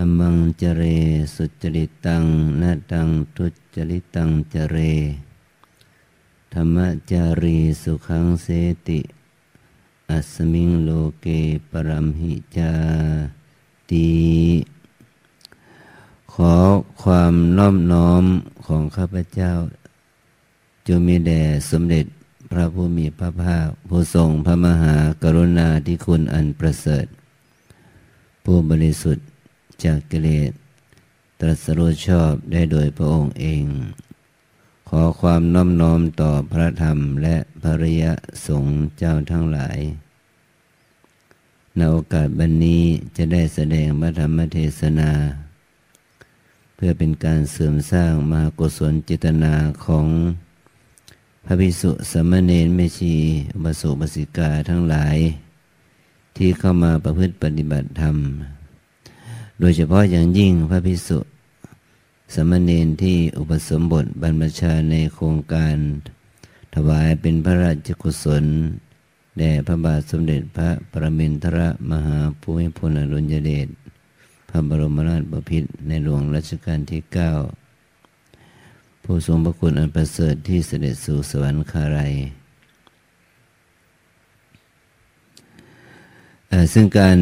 รรมังจเร สุจริตังนาตังทุจริตังจเร ธรรมจารีสุขังเสติ อัสมิงโลเกปรัมหิจาติขอความน้อมน้อมของข้าพเจ้าจงมีแด่สมเด็จพระผู้มีพระภาคผู้ทรงพระมหากรุณาธิคุณอันประเสริฐ ผู้บริสุทธิ์ จากกิเลส ตรัสรู้ชอบได้โดยพระองค์เอง ขอความน้อมน้อมต่อพระธรรมและภริยสงฆ์เจ้าทั้งหลายในโอกาสบันนี้จะได้แสดงพระธรรมเทศนา เพื่อเป็นการเสริมสร้างมหากุศลจิตนาของพระภิกษุสมณเณรเมชีอุบาสกบาสิกาทั้งหลาย ที่เข้ามาประพฤติปฏิบัติธรรม โดยเฉพาะอย่างยิ่งพระภิกษุ สมณเณรที่อุปสมบทบรรพชาในโครงการ ถวายเป็นพระราชกุศล แด่พระบาทสมเด็จพระปรมินทรมหาภูมิพลอดุลยเดชพระบรมราชบพิตรในหลวงรัชกาลที่เก้าผู้ทรงพระคุณอันประเสริฐที่เสด็จสู่สวรรคาลัยซึ่งการ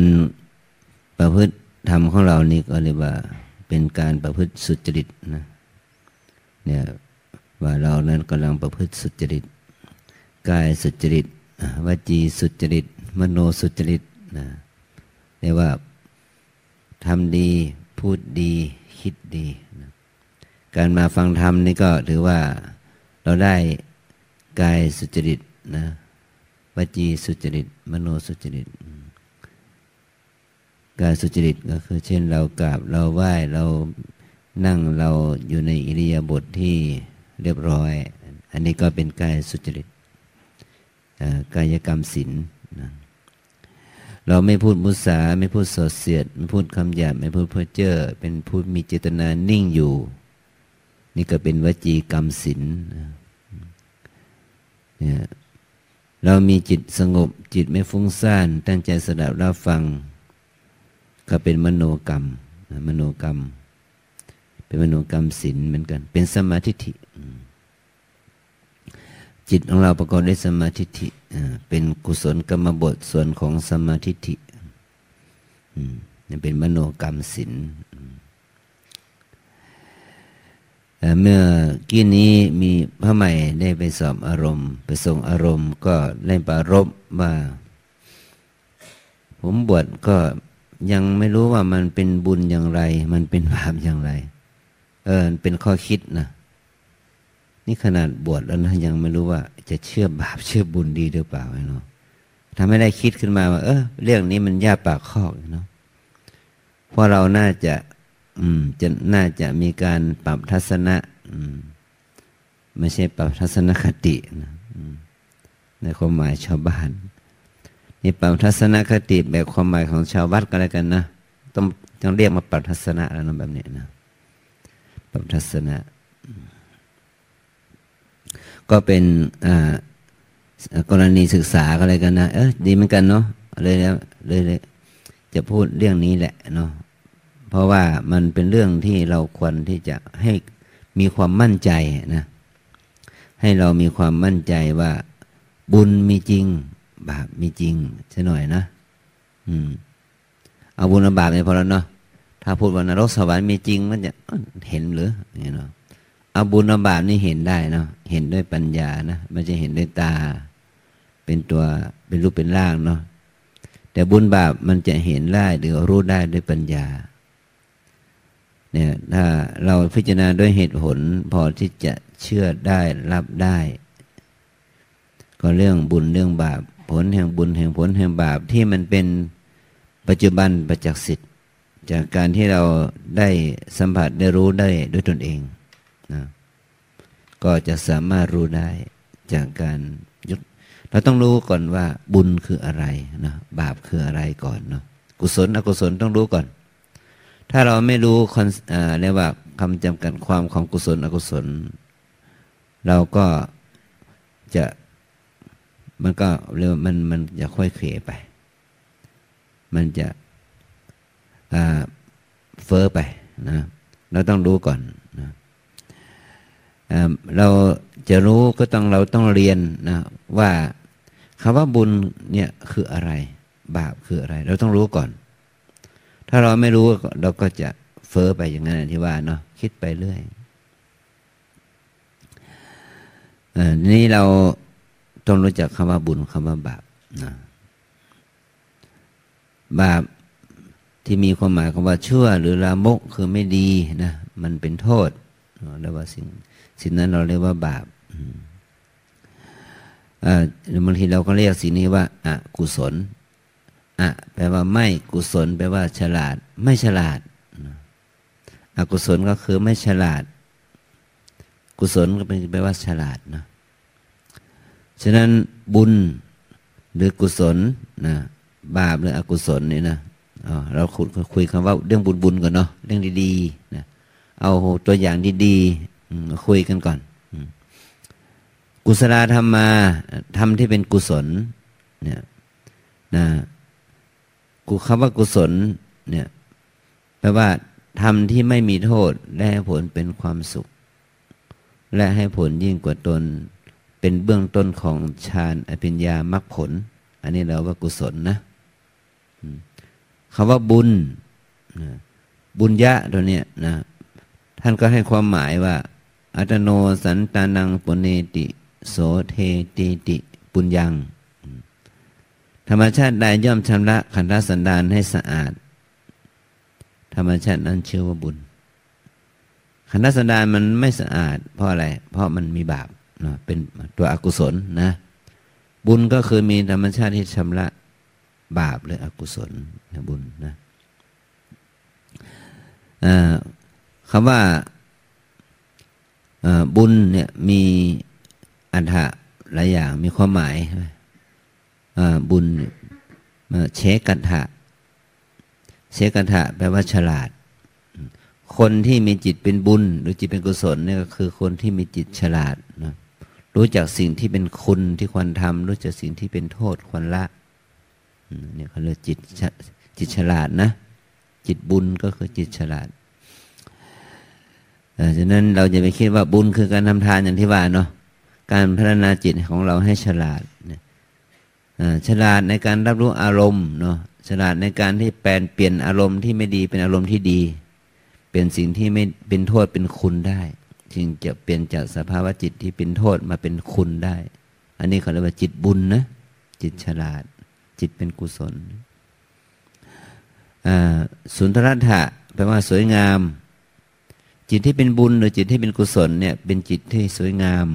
ประพฤติ ธรรมของเรานี่ก็เรียกว่าเป็นการประพฤติสุจริตนะเนี่ยว่าเรานั้นกำลังประพฤติสุจริตกายสุจริตวจีสุจริต มโนสุจริตนะเรียกว่าทำดีพูดดีคิดดีนะการมาฟังธรรมนี่ก็ถือว่าเราได้กายสุจริตนะวจีสุจริต มโนสุจริต การสุจริตก็คือเช่นเรากราบเราไหว้เรานั่งเราอยู่ในอิริยาบถทที่เรียบร้อย อันนี้ก็เป็นกายสุจริตกายกรรมศีลเราไม่พูดมุสาไม่พูดสดเสียด ไม่พูดคำหยาบไม่พูดเพ้อเจ้อเป็นพูดมีเจตนานิ่งอยู่ นี่ก็เป็นวจีกรรมศีลเนี่ยเรามีจิตสงบจิตไม่ฟุ้งซ่าน ตั้งใจสดับรับฟัง ก็เป็นมโนกรรม มโนกรรม เป็นมโนกรรมศีลเหมือนกัน เป็นสมาธิิจิตของเราประกอบด้วยสมาธิิเป็นกุศลกรรมบทส่วนของสมาธิินี่เป็นมโนกรรมศีลเมื่อกี้นี้มีพระใหม่ได้ไปสอบอารมณ์ ไปส่งอารมณ์ก็ได้ปรารบว่า ผมบวชก็ ยังไม่รู้ว่ามันเป็นบุญอย่างไร มันเป็นบาปอย่างไร เออเป็นข้อคิดนะ นี่ขนาดบวชแล้วนะยังไม่รู้ว่าจะเชื่อบาปเชื่อบุญดีหรือเปล่าเนาะทำให้ได้คิดขึ้นมาว่า เออเรื่องนี้มันยากปากคอกเนาะเพราะเราน่าจะ อืม จะน่าจะมีการปรับทัศนะ อืม ไม่ใช่ปรับทัศนคตินะในความหมายชาวบ้าน นี่ปรับทัศนคติแบบความหมายของชาววัดก็แล้วกันนะ ต้องต้องเรียกมาปรับทัศนะแล้วนะแบบนี้นะปรับทัศนะ ก็เป็นกรณีศึกษาก็เลยกันนะ เออดีเหมือนกันเนาะเลยแล้วเลยเลยจะพูดเรื่องนี้แหละเนาะเพราะว่ามันเป็นเรื่องที่เราควรที่จะให้มีความมั่นใจนะ ให้เรามีความมั่นใจว่าบุญมีจริง บาปมีจริงใช่หน่อยนะอืม เอาบุญกับบาปเนี่ยพอแล้วเนาะถ้าพูดว่านรกสวรรค์มีจริง มันจะเห็นหรือเนี่ยเนาะเอาบุญกับบาปนี่เห็นได้เนาะเห็นด้วยปัญญานะไมันจะเห็นด้วยตา เป็นตัวเป็นรูปเป็นร่างเนาะแต่บุญบาปมันจะเห็นได้หรือรู้ได้ด้วยปัญญาเนี่ยถ้าเราพิจารณาด้วยเหตุผลพอที่จะเชื่อได้รับได้ ก็เรื่องบุญเรื่องบาป ผลแห่งบุญแห่งผลแห่งบาปที่มันเป็นปัจจุบันประจักษ์สิทธิ์จากการที่เราได้สัมผัสได้รู้ได้ด้วยตนเองนะก็จะสามารถรู้ได้จากการยกเราต้องรู้ก่อนว่าบุญคืออะไรนะบาปคืออะไรก่อนเนาะกุศลอกุศลต้องรู้ก่อน ถ้าเราไม่รู้คอนเรียกว่าคำจำกัดความของกุศลอกุศล เราก็จะ มันก็เรียกมันมันจะค่อยเขวไป มันจะเฟอ้อไปนะ เราต้องรู้ก่อนนะเราจะรู้ก็ต้องเราต้องเรียนนะ ว่าคำว่าบุญเนี่ยคืออะไร บาปคืออะไร เราต้องรู้ก่อน ถ้าเราไม่รู้เราก็จะเฟอ้อไปอย่างนั้นที่ว่าเนาะคิดไปเรื่อยนี่เรา ต้องรู้จักคำว่าบุญคำว่าบาปนะบาปที่มีความหมายคำว่าชั่ว หรือลามกคือไม่ดีนะมันเป็นโทษเรียกว่าสิ่งสิ่งนั้นเราเรียกว่าบาปหรือบางทีเราก็เรียกสิ่งนี้ว่าอะกุศลอะแปลว่าไม่กุศลแปลว่า ฉลาด ไม่ฉลาดอกุศลก็คือไม่ฉลาด กุศลก็เป็นแปลว่าฉลาดนะ ฉะนั้นบุญหรือกุศลนะบาปหรืออกุศลนี่นะเราคุยคำว่าเรื่องบุญบุญก่อนเนาะเรื่องดีๆนะเอาตัวอย่างดีๆคุยกันก่อน กุศลธรรมมาทำที่เป็นกุศลเนี่ยนะกูคำว่ากุศลเนี่ยแปลว่าทำที่ไม่มีโทษและให้ผลเป็นความสุข และให้ผลยิ่งกว่าตน เป็นเบื้องต้นของฌานอภิญญามรรคผล อันนี้เราว่ากุศลนะคำว่าบุญบุญยะตัวเนี้ยนะท่านก็ให้ความหมายว่า อัตโนสันตานังปุเนติ โสเทติติปุญญัง ธรรมชาติใดย่อมชำระขันธสันดานให้สะอาด ธรรมชาตินั้นเชื่อว่าบุญขันธสันดานมันไม่สะอาด เพราะอะไร เพราะมันมีบาป นะเป็นตัวอกุศลนะ บุญก็คือมีธรรมชาติที่ชำระบาปหรืออกุศลนะบุญนะคำว่าบุญเนี่ยมีอันถะหลายอย่างมีความหมายบุญเชกันถะเชกันถะแปลว่าฉลาด คนที่มีจิตเป็นบุญ หรือจิตเป็นกุศลเนี่ยก็คือคนที่มีจิตฉลาดนะ รู้จักสิ่งที่เป็นคุณที่ควรทำรู้จักสิ่งที่เป็นโทษควรละเนี่ยเขาเรียกจิตจิตฉลาดนะ จิตบุญก็คือจิตฉลาดฉะนั้นเราจะไปคิดว่าบุญคือการทำทานอย่างที่ว่าเนาะการพัฒนาจิตของเราให้ฉลาดฉลาดในการรับรู้อารมณ์เนาะฉลาดในการที่แปลนเปลี่ยนอารมณ์ที่ไม่ดีเป็นอารมณ์ที่ดี เป็นสิ่งที่ไม่เป็นโทษเป็นคุณได้ จึงจะเปลี่ยนจากสภาวะจิตที่เป็นโทษมาเป็นคุณได้ อันนี้เขาเรียกว่าจิตบุญนะ จิตฉลาด จิตเป็นกุศลสุนทรถะแปลว่าสวยงาม จิตที่เป็นบุญหรือจิตที่เป็นกุศลเนี่ยเป็นจิตที่สวยงาม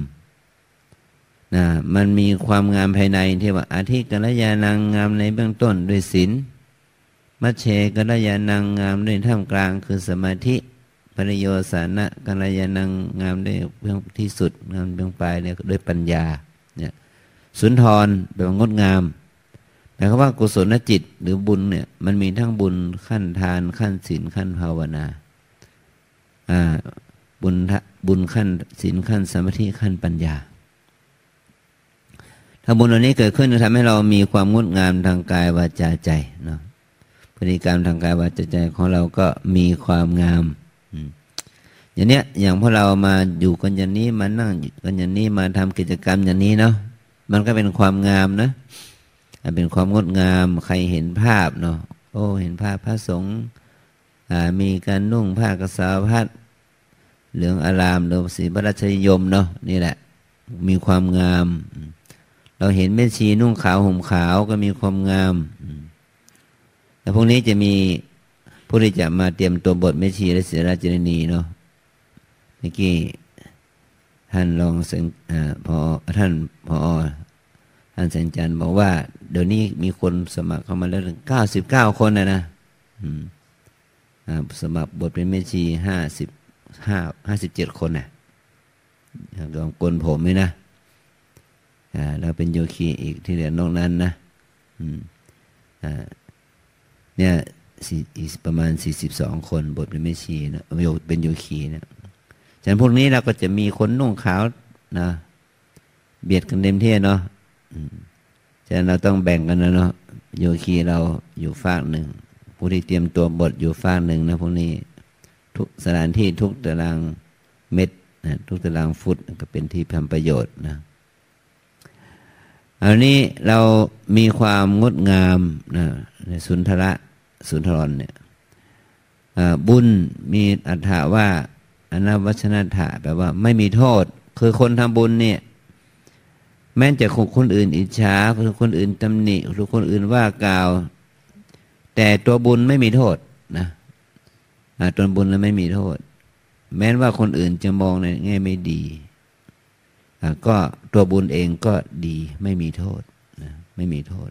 นะมันมีความงามภายในที่ว่าอาทิกัลยาณางงามในเบื้องต้นด้วยศีลมัชเชกัลยาณางงามด้วยท่ามกลางคือสมาธิ ปริโยสานะกัลยาณังงามได้เบื้องที่สุดงามเบื้องปลายเนี่ยด้วยปัญญาเนี่ยสุนทรแปลว่างดงามหมายความว่ากุศลจิตหรือบุญเนี่ยมันมีทั้งบุญขั้นทานขั้นศีลขั้นภาวนาอ่าบุญบุญขั้นศีลขั้นสมาธิขั้นปัญญา ถ้าบุญเหล่านี้เกิดขึ้นจะทำให้เรามีความงดงามทางกายวาจาใจเนาะพฤติกรรมทางกายวาจาใจของเราก็มีความงาม อย่างเนี้ยอย่างพวกเรามาอยู่กันอย่างนี้มานั่งกันอย่างนี้มาทำกิจกรรมอย่างนี้เนาะมันก็เป็นความงามนะเป็นความงดงามใครเห็นภาพเนาะโอ้เห็นภาพพระสงฆ์มีการนุ่งผ้ากระสาวพัดเหลืองอารามหรือสีพระราชยมเนาะนี่แหละ มีความงาม เราเห็นแม่ชีนุ่งขาวห่มขาวก็มีความงามแต่พวกนี้จะมีผู้ที่จะมาเตรียมตัวบทแม่ชีและเสราจนีเนาะ มื่อกี้ท่านรองเสงพอท่านพอท่านเสงจันบอกว่า เดี๋ยวนี้มีคนสมัครเข้ามาแล้วถึงเก้าสิบเก้าคนนะนะสมัครบทเป็นแม่ชีห้าสิบห้าห้าสิบเจ็ดคนนะรวมกลผมนี่นะเราเป็นโยคีอีกที่เหลือนอกนั้นนะเนี่ยอีกประมาณสี่สิบสองคนบทเป็นแม่ชีนะเป็นโยคีเนะ ฉะนั้นพวกนี้เราก็จะมีคนนุ่งขาวนะเบียดกันเต็มที่เนาะฉะนั้นเราต้องแบ่งกันนะเนาะโยคีเราอยู่ฝากหนึ่ง ผู้ที่เตรียมตัวบทอยู่ฝากหนึ่งนะพวกนี้ ทุกสถานที่ทุกตารางเม็ดนะทุกตารางฟุตก็เป็นที่ทำประโยชน์นะอันนี้เรามีความงดงามนะในสุนทระสุนทรเนี่ยบุญมีอัฏฐาว่า อนวัชนาถะแปลว่า ไม่มีโทษ คือคนทำบุญเนี่ย แม้จะคนอื่น อิจฉาคนอื่นตำหนิหรือคนอื่นว่ากล่าว แต่ตัวบุญไม่มีโทษนะตัวบุญแล้วไม่มีโทษ แม้ว่าคนอื่นจะมองในแง่ไม่ดีก็ตัวบุญเองก็ดีไม่มีโทษนะไม่มีโทษ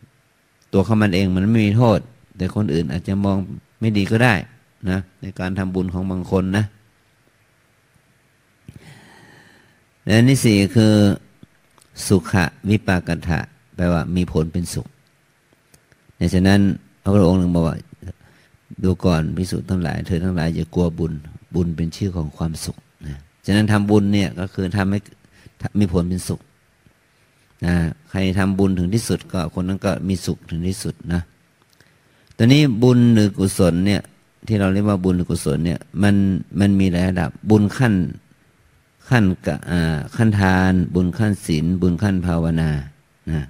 ตัวเขามันเองมันไม่มีโทษ แต่คนอื่นอาจจะมองไม่ดีก็ได้นะในการทำบุญของบางคนนะ และนี่สี่คือสุขะวิปากถะแปลว่ามีผลเป็นสุขในฉะนั้นพระพุทธองค์หนึ่งบอกว่าดูก่อนพิสุทั้งหลาย เธอทั้งหลายอย่ากลัวบุญ บุญเป็นชื่อของความสุขนะฉะนั้นทำบุญเนี่ยก็คือทำให้มีผลเป็นสุขนะใครทำบุญถึงที่สุดก็คนนั้นก็มีสุขถึงที่สุดนะตอนนี้บุญหรือกุศลเนี่ยที่เราเรียกว่าบุญหรือกุศลเนี่ยมันมันมีหลายระดับบุญขั้น ขั้นขั้นทาน บุญขั้นศีลบุญขั้นภาวนานะ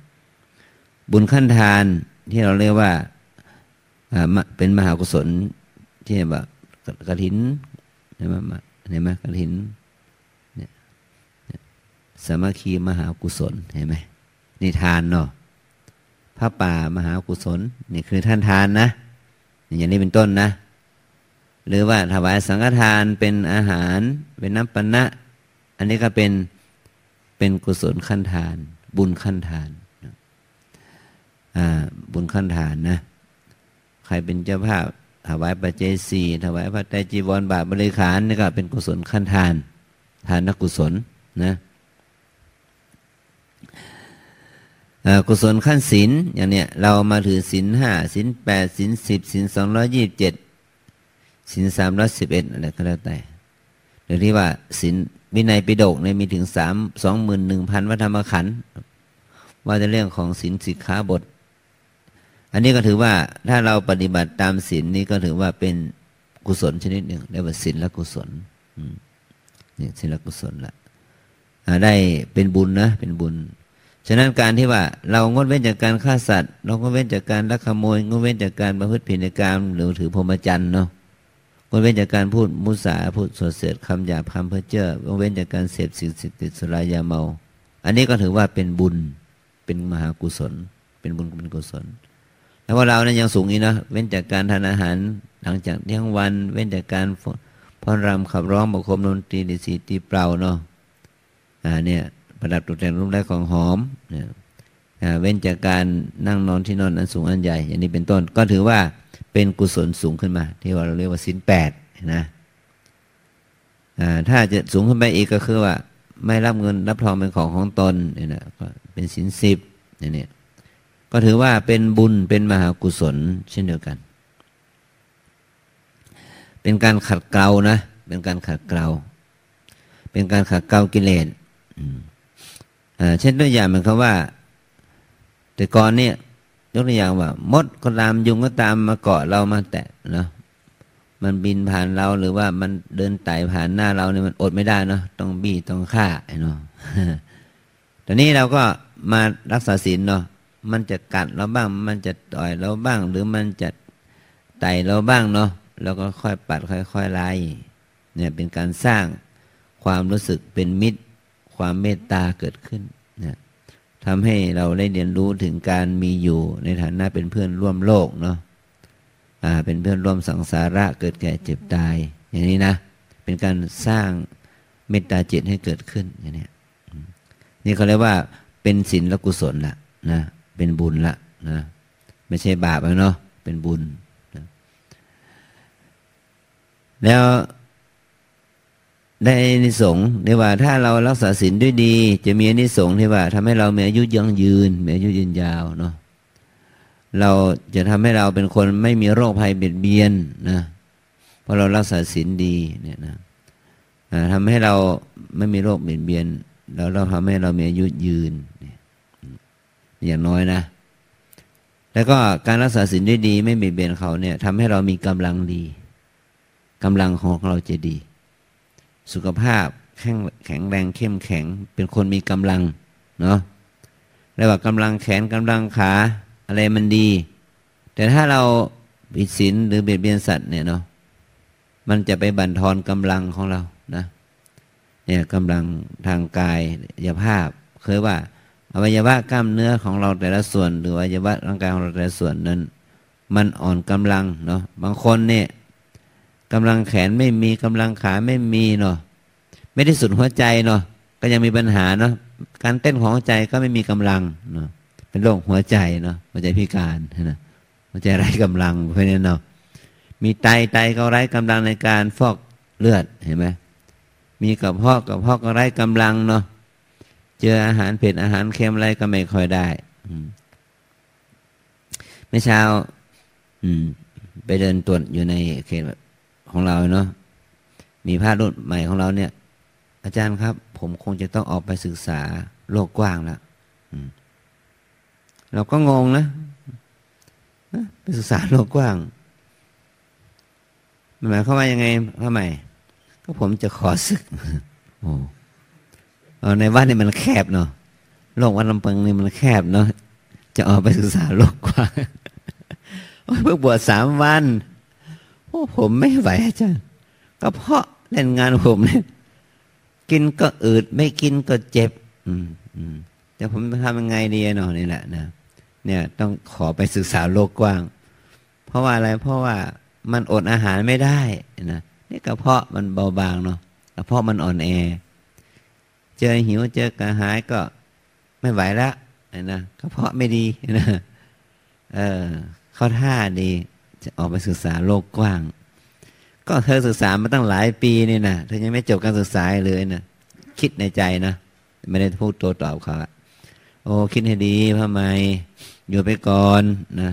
บุญขั้นทานที่เราเรียกว่าเป็นมหากุศลที่แบบกระถินเห็นไหมเห็นไหมกระถินเนี่ยสามัคคีมหากุศลเห็นไหมนี่ทานเนาะพระป่ามหากุศลนี่คือท่านทานนะอย่างนี้เป็นต้นนะ หรือว่าถวายสังฆทานเป็นอาหารเป็นน้ำปนะ อันนี้ก็เป็นเป็นกุศลขั้นทาน บุญขั้นทานอ่าบุญขั้นทานนะ ใครเป็นเจ้าภาพถวายปัจเจศีถวายพระไตรจีวรบาทบริขารนี่ก็เป็นกุศลขั้นทาน ทานกุศลนะกุศลขั้นศีลอย่างเนี้ยเรามาถือศีลห้าศีลแปดศีลสิบศีลสองร้อยี่สิบเจ็ดศีลสามร้อยสิบเอ็ดอะไรก็แล้วแต่ รือที่ว่าศีลวินัยปิฎกเนี่ยมีถึงสามสองหมื่นหนึ่งพันวัฒธรรมขันธ์ว่าจะเรื่องของศีลสิกขาบท อันนี้ก็ถือว่าถ้าเราปฏิบัติตามศีลนี้ก็ถือว่าเป็นกุศลชนิดหนึ่งเรียกว่าศีลและกุศลนี่ศีลและกุศลละได้เป็นบุญนะเป็นบุญ ฉะนั้นการที่ว่าเรางดเว้นจากการฆ่าสัตว์ เรางดเว้นจากการลักขโมยงดเว้นจากการประพฤติผิดในการมหรือถือพรหมจรรย์เนาะ งดเว้นจากการพูดมุสาพูดสดเสียดคำหยาบคำเพ้อเจ้องดเว้นจากการเสพสิ่งสิทธิสุรายาเมา อันนี้ก็ถือว่าเป็นบุญเป็นมหากุศล เป็นบุญเป็นกุศลแล้วว่าเรานั้นยังสูงอีกนะเว้นจากการทานอาหารหลังจากเที่ยงวัน เว้นจากการพอนรำขับร้องบกคมดนตรีดิสีตีเปล่าเนาะอ่าเนี่ยประดับตกแต่งรูปแรกของหอมเนี่ยเว้นจากการนั่งนอนที่นอนอันสูงอันใหญ่ อย่างนี้เป็นต้นก็ถือว่า เป็นกุศลสูงขึ้นมา ที่ว่าเราเรียกว่าสินแปดนะถ้าจะสูงขึ้นไปอีกก็คือว่า ไม่รับเงินรับทองเป็นของของตนเนี่ยนะก็เป็นสินสิบเนี่ยก็ถือว่าเป็นบุญเป็นมหากุศลเช่นเดียวกัน เป็นการขัดเกลานะ เป็นการขัดเกลา เป็นการขัดเกลากิเลสเช่นตัวอย่างเหมือนคำว่า แต่ก่อนเนี่ย ยกตัวอย่างว่ามดก็ตามยุงก็ตามมาเกาะเรามาแตะเนาะมันบินผ่านเราหรือว่ามันเดินไต่ผ่านหน้าเราเนี่ยมันอดไม่ได้เนาะต้องบี้ต้องฆ่าเนาะตอนนี้เราก็มารักษาศีลเนาะมันจะกัดเราบ้าง มันจะต่อยเราบ้าง หรือมันจะไต่เราบ้างเนาะแล้วก็ค่อยปัดค่อยๆไล่เนี่ยเป็นการสร้างความรู้สึกเป็นมิตร ความเมตตาเกิดขึ้น ทำให้เราได้เรียนรู้ถึงการมีอยู่ในฐานะเป็นเพื่อนร่วมโลกเนาะอ่าเป็นเพื่อนร่วมสังสาระเกิดแก่เจ็บตาย อย่างนี้นะ เป็นการสร้างเมตตาจิตให้เกิดขึ้นอย่างนี้นี่เขาเรียกว่าเป็นศีลและกุศลละนะเป็นบุญละนะไม่ใช่บาปแล้วเนาะเป็นบุญนะแล้ว ได้นิสงส์ที่ว่าถ้าเรารักษาศีลด้วยดี จะมีนิสงส์ที่ว่าทำให้เรามีอายุยั่งยืนมีอายุยืนยาวเนาะเราจะทำให้เราเป็นคนไม่มีโรคภัยเบียดเบียนนะเพราะเรารักษาศีลดีเนี่ยนะทำให้เราไม่มีโรคเบียดเบียน แล้วเราทำให้เรามีอายุยืนอย่างน้อยนะ แล้วก็การรักษาศีลด้วยดี ไม่เบียดเบียนเขาเนี่ยทำให้เรามีกำลังดีกำลังของเราจะดี สุขภาพแข็งแข็งแรงเข้มแข็ง เป็นคนมีกำลังเนาะเรียกว่ากำลังแขนกำลังขาอะไรมันดี แต่ถ้าเราผิดศีลหรือเบียดเบียนสัตว์เนี่ยเนาะมันจะไปบั่นทอนกำลังของเรานะเนี่ยกำลังทางกายยภาพ เคยว่าอวัยวะกล้ามเนื้อของเราแต่ละส่วน หรืออวัยวะร่างกายของเราแต่ละส่วนนั้น มันอ่อนกำลังเนาะบางคนเนี่ย กำลังแขนไม่มีกำลังขาไม่มีเนาะไม่ได้สุดหัวใจเนาะก็ยังมีปัญหาเนาะการเต้นของหัวใจก็ไม่มีกำลังเนาะเป็นโรคหัวใจเนาะหัวใจพิการนะหัวใจไร้กำลังเพราะนั้นเนาะมีไตไตก็ไร้กำลังในการฟอกเลือดเห็นไหมมีกระเพาะกระเพาะก็ไร้กำลังเนาะเจออาหารเผ็ดอาหารเค็มอะไรก็ไม่ค่อยได้เมื่อเช้าไปเดินตรวจอยู่ในเขต ของเราเนาะมีพระรุ่นใหม่ของเราเนี่ย อาจารย์ครับ ผมคงจะต้องออกไปศึกษาโลกกว้างแล้วเราก็งงนะไปศึกษาโลกกว้างหมายความว่ายังไงทำไมก็ผมจะขอศึกโอ้ในวัดนี่มันแคบเนาะโลกวัดลำปังนี่มันแคบเนาะจะออกไปศึกษาโลกกว้างเพิ่งบวชสามวัน โอ้ผมไม่ไหวอาจารย์ก็เพราะเล่นงานผมเนี่ยกินก็อืด ไม่กินก็เจ็บ อืมอืมแต่ผมทำยังไงดีเนาะนี่แหละนะเนี่ยต้องขอไปศึกษาโลกกว้าง เพราะว่าอะไรเพราะว่ามันอดอาหารไม่ได้นะนี่กระเพาะมันเบาบางเนาะกระเพาะมันอ่อนแอ เจอหิวเจอกระหายก็ไม่ไหวละนะกระเพาะไม่ดีนะเออเข้าท่าดี จะออกไปศึกษาโลกกว้าง ก็เธอศึกษามาตั้งหลายปีนี่นะเธอยังไม่จบการศึกษาเลยนะคิดในใจนะไม่ได้พูดตัวตอบเขาโอ้คิดให้ดีทำไม่อยู่ไปก่อนนะ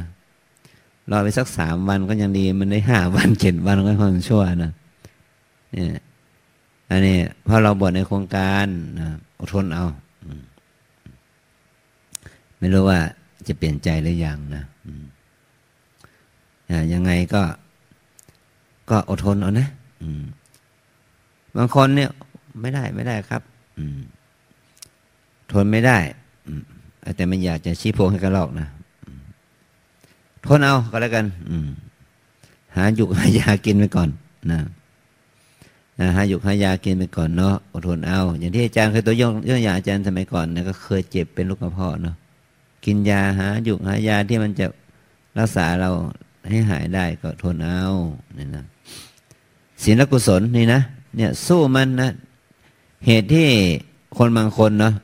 รอไปสักสามวันก็ยังดี มันได้ห้าวันเจ็ดวันก็คนชั่วนะเนี่ยอันนี้พราะเราบวชในโครงการนะอดทนเอา ไม่รู้ว่าจะเปลี่ยนใจหรือยังนะ ยังไงก็ ก็อดทนเอานะบางคนเนี่ย ไม่ได้ไม่ได้ครับทนไม่ได้แต่มันอยากจะชี้โพงให้กระลอกนะทนเอาก็แล้วกันอืหาหยุกหายากินไปก่อนนะหาหยุกหายากินไปก่อนเนาะอดทนเอา อย่างที่อาจารย์เคยตัวยกยกอย่างอาจารย์สมัยก่อนนะก็เคยเจ็บเป็นลูกกระเพาะเนาะกินยาหาหยุกหายาที่มันจะรักษาเรา ให้หายได้ก็ทนเอาเนี่ยนะศีลกุศลนี่นะเนี่ยสู้มันนะเหตุที่คนบางคนเนาะ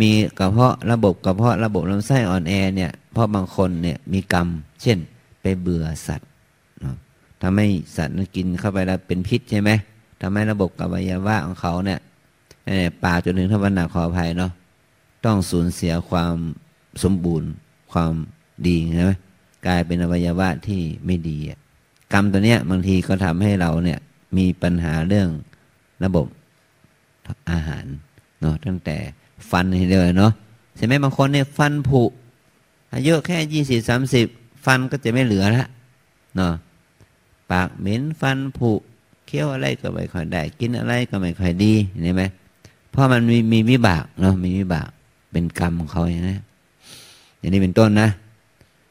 มีกระเพาะระบบกระเพาะระบบลำไส้อ่อนแอเนี่ยเพราะบางคนเนี่ยมีกรรม เช่น ไปเบื่อสัตว์ทำให้สัตว์นั้นกินเข้าไปแล้วเป็นพิษใช่ไหมทำให้ระบบกัวัยวะของเขาเนี่ยปากจนถึงทวารหนักขออภัยเนาะต้องสูญเสียความสมบูรณ์ความดีใช่ไหม กลายเป็นอวัยวะที่ไม่ดี กรรมตัวเนี้ยบางทีก็ทำให้เราเนี่ยมีปัญหาเรื่องระบบอาหารเนาะตั้งแต่ฟันเลยเนาะใช่ไหมบางคนเนี่ยฟันผุอายุแค่ยี่สิบสามสิบฟันก็จะไม่เหลือละเนาะปากเหม็นฟันผุเคี้ยวอะไรก็ไม่ค่อยได้ กินอะไรก็ไม่ค่อยดีเห็นไหมเพราะมันมีมีวิบากเนาะมีวิบากเป็นกรรมของเขาอย่างนี้อย่างนี้เป็นต้นนะ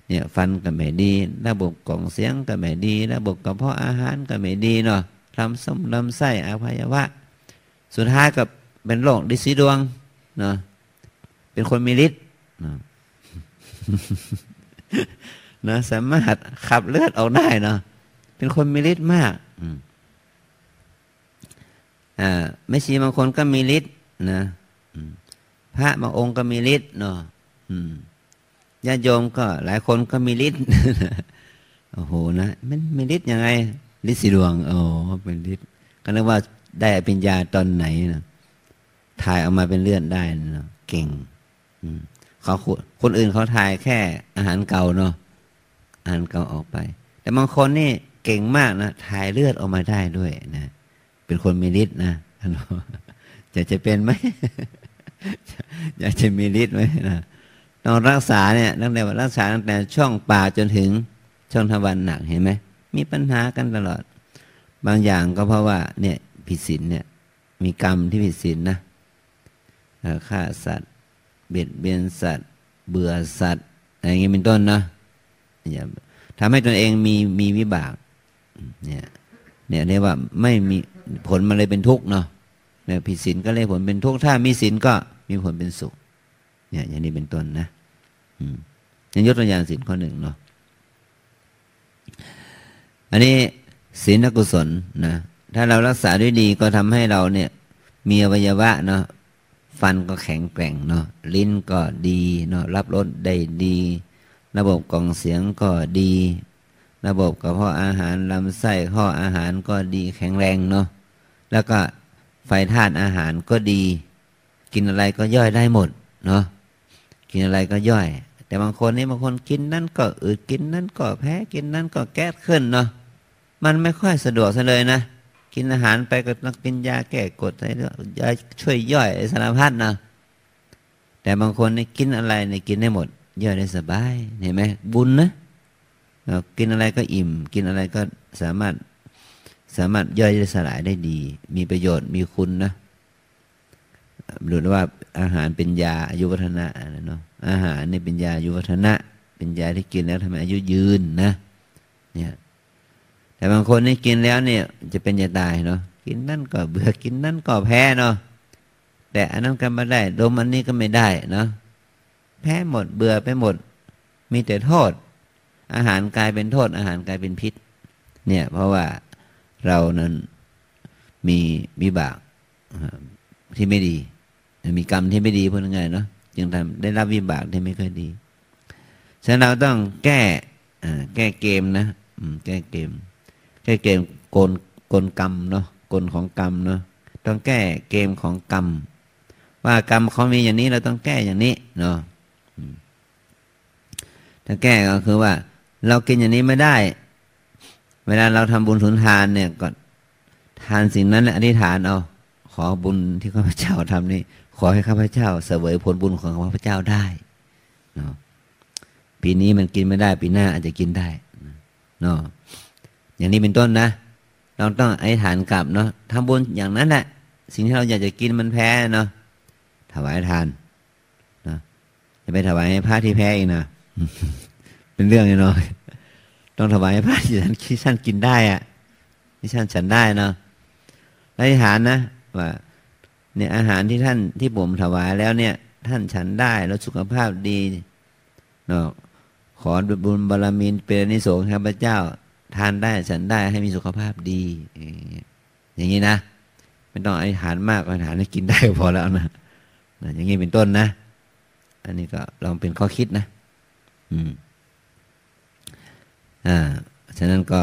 เนี่ยฟันก็ไม่ดี ระบบกล่องเสียงก็ไม่ดี ระบบกระเพาะอาหารก็ไม่ดีเนาะลำส้มลำไส้อภัยวะ สุดท้ายกับเป็นโรคดิสีดวงเนาะเป็นคนมีฤทธิ์นะสามารถขับเลือดออกได้เนาะเป็นคนมีฤทธิ์มากอ่าไม่ชีบางคนก็มีฤทธิ์นะพระบางองค์ก็มีฤทธิ์เนาะ ญาติโยมก็หลายคนก็มีฤทธิ์โอ้โหนะมันมีฤทธิ์ยังไงฤทธิ์สีดวงอ๋อเป็นฤทธิ์ก็นึกว่าได้ปัญญาตอนไหนนะถ่ายออกมาเป็นเลือดได้นะเก่งเขาคนอื่นเขาถ่ายแค่อาหารเก่าเนาะอาหารเก่าออกไป แต่บางคนนี่เก่งมากนะถ่ายเลือดออกมาได้ด้วยนะเป็นคนมีฤทธิ์นะอยากจะเป็นไหมอยากจะมีฤทธิ์ไหมนะ ต้องรักษาเนี่ยตั้งแต่รักษาตั้งแต่ช่องปากจนถึงช่องทวารหนักเห็นไหมมีปัญหากันตลอด บางอย่างก็เพราะว่าเนี่ยผิดศีลเนี่ยมีกรรมที่ผิดศีลนะฆ่าสัตว์ เบียดเบียนสัตว์ เบื่อสัตว์อะไรอย่างเงี้ยเป็นต้นนะอย่าทำให้ตนเองมีมีวิบากเนี่ยเนี่ยเรียกว่าไม่มีผลมาเลยเป็นทุกข์เนาะเนี่ยผิดศีลก็เลยผลเป็นทุกข์ถ้ามีศีลก็มีผลเป็นสุข เนี่ยอย่างนี้เป็นต้นนะอืมยกตัวอย่างศีลข้อหนึ่งเนาะอันนี้ศีลกุศลนะถ้าเรารักษาด้วยดีก็ทำให้เราเนี่ย มีอวัยวะเนาะฟันก็แข็งแกร่งเนาะลิ้นก็ดีเนาะรับรสได้ดี ระบบกล่องเสียงก็ดี ระบบกระเพาะอาหารลำไส้ข้ออาหารก็ดีแข็งแรงเนาะแล้วก็ไฟธาตุอาหารก็ดี กินอะไรก็ย่อยได้หมดเนาะ กินอะไรก็ย่อย แต่บางคนนี่บางคนกินนั่นก็อืดกินนั่นก็แพ้กินนั่นก็แก้ขึ้นเนาะมันไม่ค่อยสะดวกซะเลยนะ กินอาหารไปก็ต้องกินยาแก้กดอะไรยาช่วยย่อยสารพัดนะแต่บางคนนี่กินอะไรนี่กินได้หมดย่อยได้สบายเห็นไหมบุญนะกินอะไรก็อิ่ม กินอะไรก็สามารถสามารถย่อยได้สลายได้ดี มีประโยชน์มีคุณนะ หรือว่าอาหารเป็นยาอายุวัฒนะเนาะอาหารนี่เป็นยาอายุวัฒนะ เป็นยาที่กินแล้วทำให้อายุยืนนะ เนี่ย แต่บางคนนี่กินแล้วเนี่ย จะเป็นจะตายเนาะกินนั่นก็เบื่อกินนั่นก็แพ้เนาะแต่อันนั้นก็ไม่ได้ดมอันนี้ก็ไม่ได้เนาะแพ้หมดเบื่อไปหมด มีแต่โทษ อาหารกลายเป็นโทษ อาหารกลายเป็นพิษ เนี่ย เพราะว่าเรานั้นมีวิบากที่ไม่ดี มีกรรมที่ไม่ดีพูดง่ายเนาะจึงทำได้รับวิบากที่ไม่ค่อยดีฉะนั้นเราต้องแก้แก้เกมนะแก้เกม แก้เกมโกลกลกรรมเนาะกลของกรรมเนาะต้องแก้เกมของกรรม ว่ากรรมเขามีอย่างนี้เราต้องแก้อย่างนี้เนาะถ้าแก้ก็คือว่า เรากินอย่างนี้ไม่ได้ เวลาเราทำบุญสุนทานเนี่ยก็ทานสิ่งนั้นอธิษฐานเอาขอบุญที่ข้าพเจ้าทำนี่ อให้ข้าพเจ้าเสวยผลบุญของข้าพเจ้าได้เนาะปีนี้มันกินไม่ได้ ปีหน้าอาจจะกินได้เนาะอย่างนี้เป็นต้นนะ เราต้องอธิษฐานกลับเนาะทำบุญอย่างนั้นแหละสิ่งที่เราอยากจะกินมันแพ้เนาะถวายทานนะจะไปถวายให้พระที่แพ้อีกนะเป็นเรื่องเนาะต้องถวายให้พระที่ท่านที่ท่านกินได้อะที่ท่านฉันได้เนาะอธิษฐานนะว่า เนี่ยอาหารที่ท่านที่ผมถวายแล้วเนี่ย ท่านฉันได้แล้วสุขภาพดีเนาะขอบุญบารมีเป็นนิสงส์ข้าพเจ้า ทานได้ฉันได้ให้มีสุขภาพดี อย่างนี้นะไม่ต้องอธิษฐานมากอธิษฐานให้กินได้พอแล้วนะอย่างนี้เป็นต้นนะ อันนี้ก็ลองเป็นข้อคิดนะ อืมอ่าฉะนั้นก็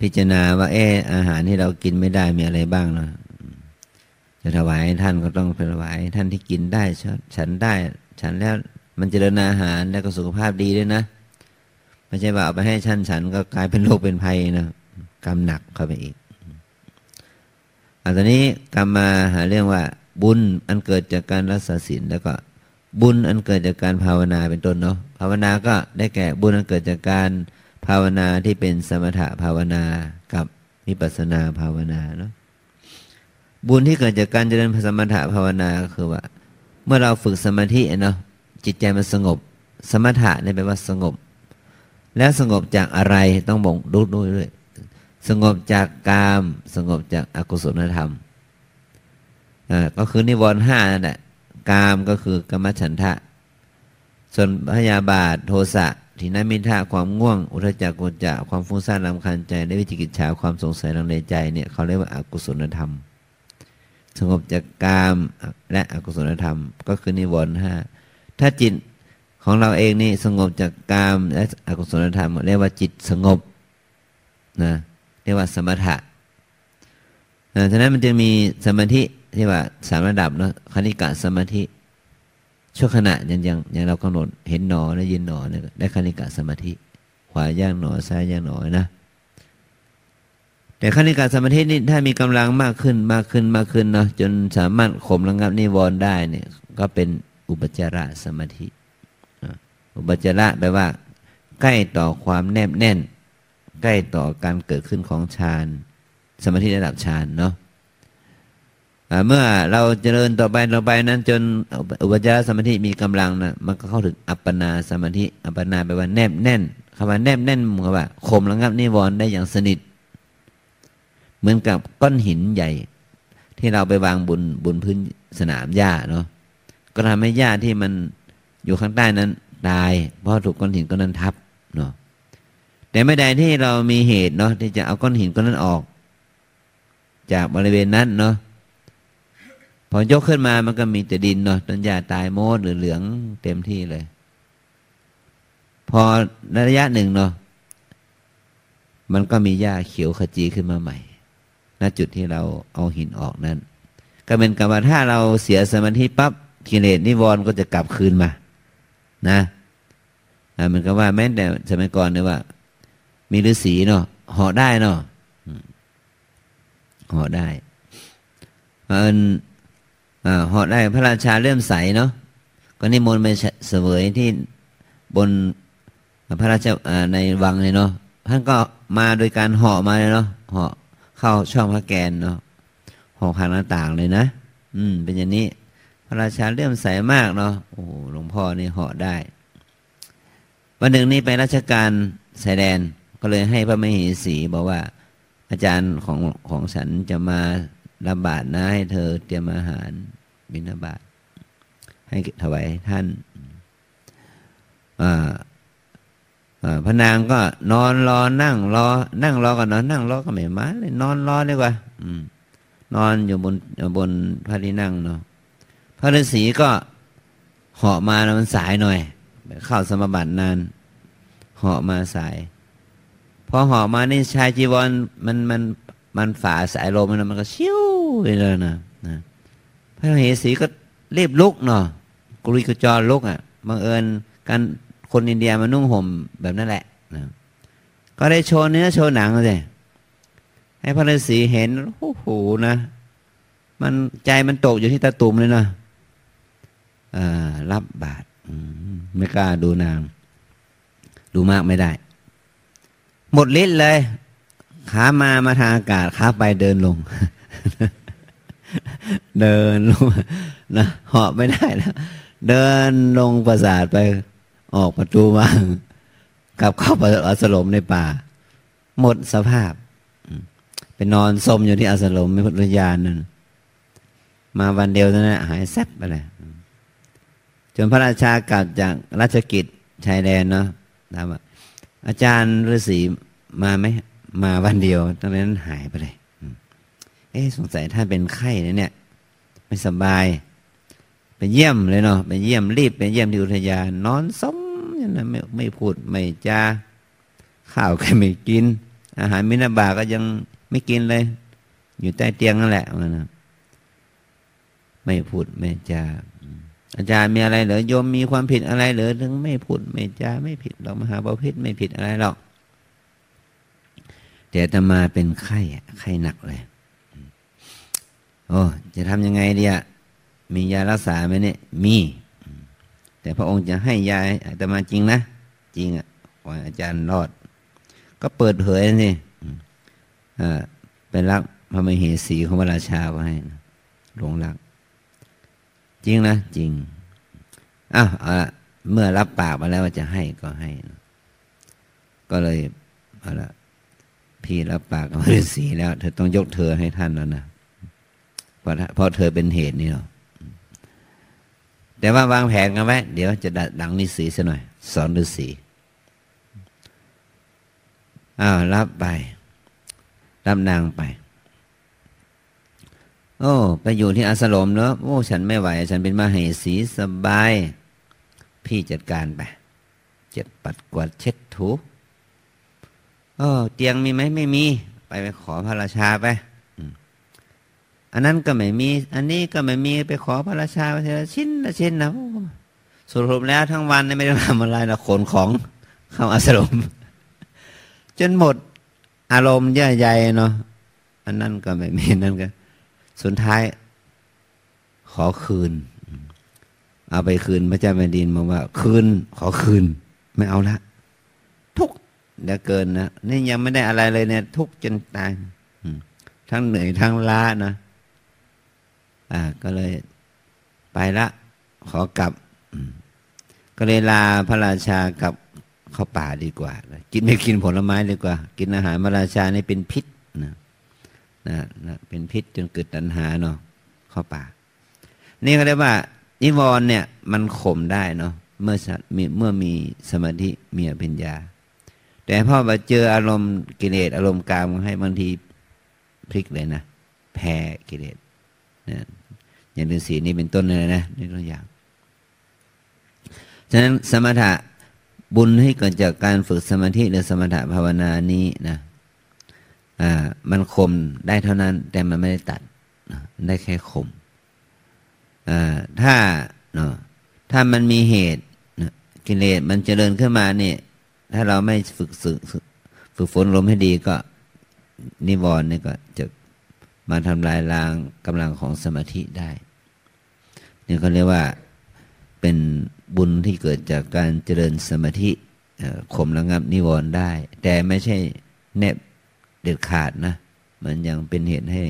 พิจารณาว่าเอออาหารที่เรากินไม่ได้มีอะไรบ้างเนาะ จะถวายท่านก็ต้องถวายท่านที่กินได้ฉันได้ฉันแล้วมันเจริญอาหารแล้วก็สุขภาพดีด้วยนะไม่ใช่ว่าเอาไปให้ชั้นฉันก็กลายเป็นโรคเป็นภัยนะกรรมหนักเข้าไปอีกอันนี้กรรมมาหาเรื่องว่า บุญอันเกิดจากการรักษาศีลแล้วก็บุญอันเกิดจากการภาวนาเป็นต้นเนาะภาวนาก็ได้แก่บุญอันเกิดจากการภาวนาที่เป็นสมถะภาวนากับวิปัสนาภาวนาเนาะ บุญที่เกิดจากการเจริญสมถะภาวนาก็คือว่า เมื่อเราฝึกสมาธิเนาะจิตใจมันสงบ สมถะนี่แปลว่าสงบ แล้วสงบจากอะไรต้องบอกดูด้วย สงบจากกาม สงบจากอากุศลธรรมอ่าก็คือนิวรณ์ห้านั่นแหละกามก็คือกรรมฉันทะ ส่วนพยาบาทโทสะทินามิทะความง่วง อุทจักกุจจะความฟุ้งซ่านลำคันใจและวิจิกิจฉาความสงสัยลังเลใจเนี่ยเขาเรียกว่าอากุศลธรรม สงบจากกามและอกุศลธรรม ก็คือนิวรณ์ห้าถ้าจิตของเราเองนี่สงบจากกามและอกุศลธรรม เรียกว่าจิตสงบนะเรียกว่าสมถะฉะนั้นมันจะมีสมาธิที่ว่าสามระดับเนาะคณิกะสมาธิชั่วขณะอย่างอย่างอย่างเรากำหนดเห็นหนอได้ยินหนอเนี่ยได้คณิกะสมาธิ ขวาย่างหนอซ้ายย่างหนอนะ แต่คณิกะสมาธินี่ถ้ามีกำลังมากขึ้นมากขึ้นมากขึ้นเนาะจนสามารถข่มระงับนิวรณ์ได้เนี่ย ก็เป็นอุปจารสมาธิอุปจาระแปลว่า ใกล้ต่อความแนบแน่น ใกล้ต่อการเกิดขึ้นของฌานสมาธิระดับฌานเนาะเมื่อเราเจริญต่อไปต่อไปนั้น จนอุปจารสมาธิมีกำลังนะมันก็เข้าถึงอัปปนาสมาธิอัปปนาแปลว่าแนบแน่นคำว่าแนบแน่นมันว่าข่มระงับนิวรณ์ได้อย่างสนิท เหมือนกับก้อนหินใหญ่ ที่เราไปวางบนบนพื้นสนามหญ้าเนาะก็ทำให้หญ้าที่มันอยู่ข้างใต้นั้นตาย เพราะถูกก้อนหินก้อนนั้นทับเนาะแต่ไม่ใดที่เรามีเหตุเนาะที่จะเอาก้อนหินก้อนนั้นออก จากบริเวณนั้นเนาะพอยกขึ้นมามันก็มีแต่ดินเนาะต้นหญ้าตายโมดหรือเหลืองเต็มที่เลย พอระยะหนึ่งเนาะมันก็มีหญ้าเขียวขจีขึ้นมาใหม่ ณจุดที่เราเอาหินออกนั้น ก็เป็นกรรมถ้าเราเสียสมาธิปั๊บกิเลสนิวรณ์ก็จะกลับคืนมา นะมันก็ว่าแม้แต่สมัยก่อนเนี่ยว่า มีฤาษีเนาะห่อได้เนาะห่อได้เอิญเหาะได้พระราชาเลื่อมใสเนาะก็นิมนต์ไปเสวยที่บนพระราชในวังเลยเนาะท่านก็มาโดยการเหาะมาเลยเนาะเหาะ เข้าช่องพระแกนเนาะหอกผ่านหน้าต่างเลยนะ อืม เป็นอย่างนี้ พระราชาเลื่อมใสมากเนาะโอ้หลวงพ่อนี่เหาะได้ วันหนึ่งนี้ไปราชการสายแดนก็เลยให้พระมเหสีบอกว่า อาจารย์ของของฉันจะมารับบาตรนะให้เธอเตรียมอาหารบิณฑบาตให้ถวายท่าน พระนางก็นอนรอนั่งรอ นั่งรอก่อนอนนั่งรอก็ไม่มาเลยนอนรอดีกว่า อืม นอนอยู่บนบนพระที่นั่งเนาะพระฤาษีก็เหาะมาแล้วมันสายหน่อยเข้าสมบัตินานเหาะมาสายพอเหาะมานี่ชายจีวรมันมันมันฝ่าสายลมมันมันก็ชิวไปเลยนะนะพระเหสีก็รีบลุกเนาะกุริกจรลุกอะบังเอิญการ คนอินเดียมานุ่งห่มแบบนั้นแหละนะก็ได้โชว์เนื้อโชว์หนังเลยให้พระฤาษีเห็นโอ้โหนะ มันใจมันตกอยู่ที่ตาตุ่มเลยนะรับบาตรไม่กล้าดูนาง ดูมากไม่ได้ หมดฤทธิ์เลย ขามามาทางอากาศขาไปเดินลง เดินลงนะเหาะไม่ได้แล้วเดินลงปราสาทไป ออกประตูมากลับเข้าไปอาสลมในป่า หมดสภาพไปนอนสมอยู่ที่อาสลมไม่พุทธญาณนั่นมาวันเดียวนั้นหายแซ่บไปเลยจนพระราชากลับจากราชกิจชายแดนเนาะถามว่าอาจารย์ฤาษีมาไหมมาวันเดียวตอนนั้นหายไปเลย เอ๊สงสัยท่านเป็นไข้นะเนี่ย ไม่สบาย ไปเยี่ยมเลยเนาะไปเยี่ยมรีบไปเยี่ยมที่อุทยานนอนสมนะไม่ไม่พูดไม่จาข้าวก็ไม่กิน อาหารมินาบาก็ยังไม่กินเลย อยู่ใต้เตียงนั่นแหละมันนะไม่พูดไม่จาอาจารย์มีอะไรเหรอโยมมีความผิดอะไรเหรอถึงไม่พูดไม่จาไม่ผิดหรอกมหาบาพิษไม่ผิดอะไรหรอกแต่ตมาเป็นไข้ไข้หนักเลยโอ้จะทำยังไงดีอะ มียารักษาไหมเนี่ย มี แต่พระองค์จะให้ยาแต่มาจริงนะ จริงอะขออาจารย์รอด ก็เปิดเผยนี่เป็นรักพระมเหสีของพระราชาไว้หลงรัก จริงนะ จริงอ้าวเมื่อรับปากมาแล้วว่าจะให้ก็ให้ ก็เลยเอาละพี่รับปากกับฤาษีแล้ว เธอต้องยกเธอให้ท่านแล้วนะเพราะเพราะเธอเป็นเหตุนี่หรอ แต่ว่าวางแผนกันไว้เดี๋ยวจะดังนิสีซะหน่อย สอนฤาษีอ้าวรับไปรับนางไป โอ้ไปอยู่ที่อาสลมเนอะโอ้ฉันไม่ไหว ฉันเป็นมาให้สีสบาย พี่จัดการไปเจ็ดปัดกวาดเช็ดถูเออเตียงมีไหมไม่มี ไปไปขอพระราชาไป อันนั้นก็ไม่มี อันนี้ก็ไม่มีไปขอพระราชาไปทีละชิ้นละชิ้นนะสรุปแล้วทั้งวันไม่ได้ทำอะไรนะขนของเข้าอาสรมจนหมดอารมณ์เย่อใยเนาะอันนั้นก็ไม่มีนั่นก็สุดท้าย ขอคืน เอาไปคืนพระเจ้าแผ่นดินบอกว่า คืน ขอคืน ไม่เอาละ ทุกเดี๋ยวเกินนะนี่ยังไม่ได้อะไรเลยเนี่ย ทุกจนตายทั้งเหนื่อยทั้งล้านะ อ่าก็เลยไปละ ขอกลับ ก็เลยลาพระราชากับเข้าป่าดีกว่า กินไม่กินผลไม้ดีกว่า กินอาหารพระราชานี่เป็นพิษนะนะนะเป็นพิษจนเกิดตัณหาเนาะเข้าป่า นี่เขาเรียกว่านิวรณ์เนี่ย มันข่มได้เนาะเมื่อมีเมื่อมีสมาธิมีอภิญญา แต่พอมาเจออารมณ์กิเลสอารมณ์กามให้บางทีพลิกเลยนะแพ้กิเลสนะ อย่างฤาษีนี่เป็นต้นเลยนะนี่ตัวอย่าง ฉะนั้นสมถะบุญให้เกิดจากการฝึกสมาธิหรือสมถะภาวนานี้นะอ่ามันคมได้เท่านั้น แต่มันไม่ได้ตัดนะได้แค่คมอ่าถ้าเนาะถ้ามันมีเหตุนะกิเลสมันเจริญขึ้นมาเนี่ย ถ้าเราไม่ฝึกฝึกฝึกฝนลมให้ดีก็นิวรณ์นี่ก็จะมาทำลายล้างกำลังของสมาธิได้ นี่เขาเรียกว่าเป็นบุญที่เกิดจากการเจริญสมาธิข่มระงับนิวรณ์ได้ แต่ไม่ใช่แนบเด็ดขาดนะ มันยังเป็นเหตุให้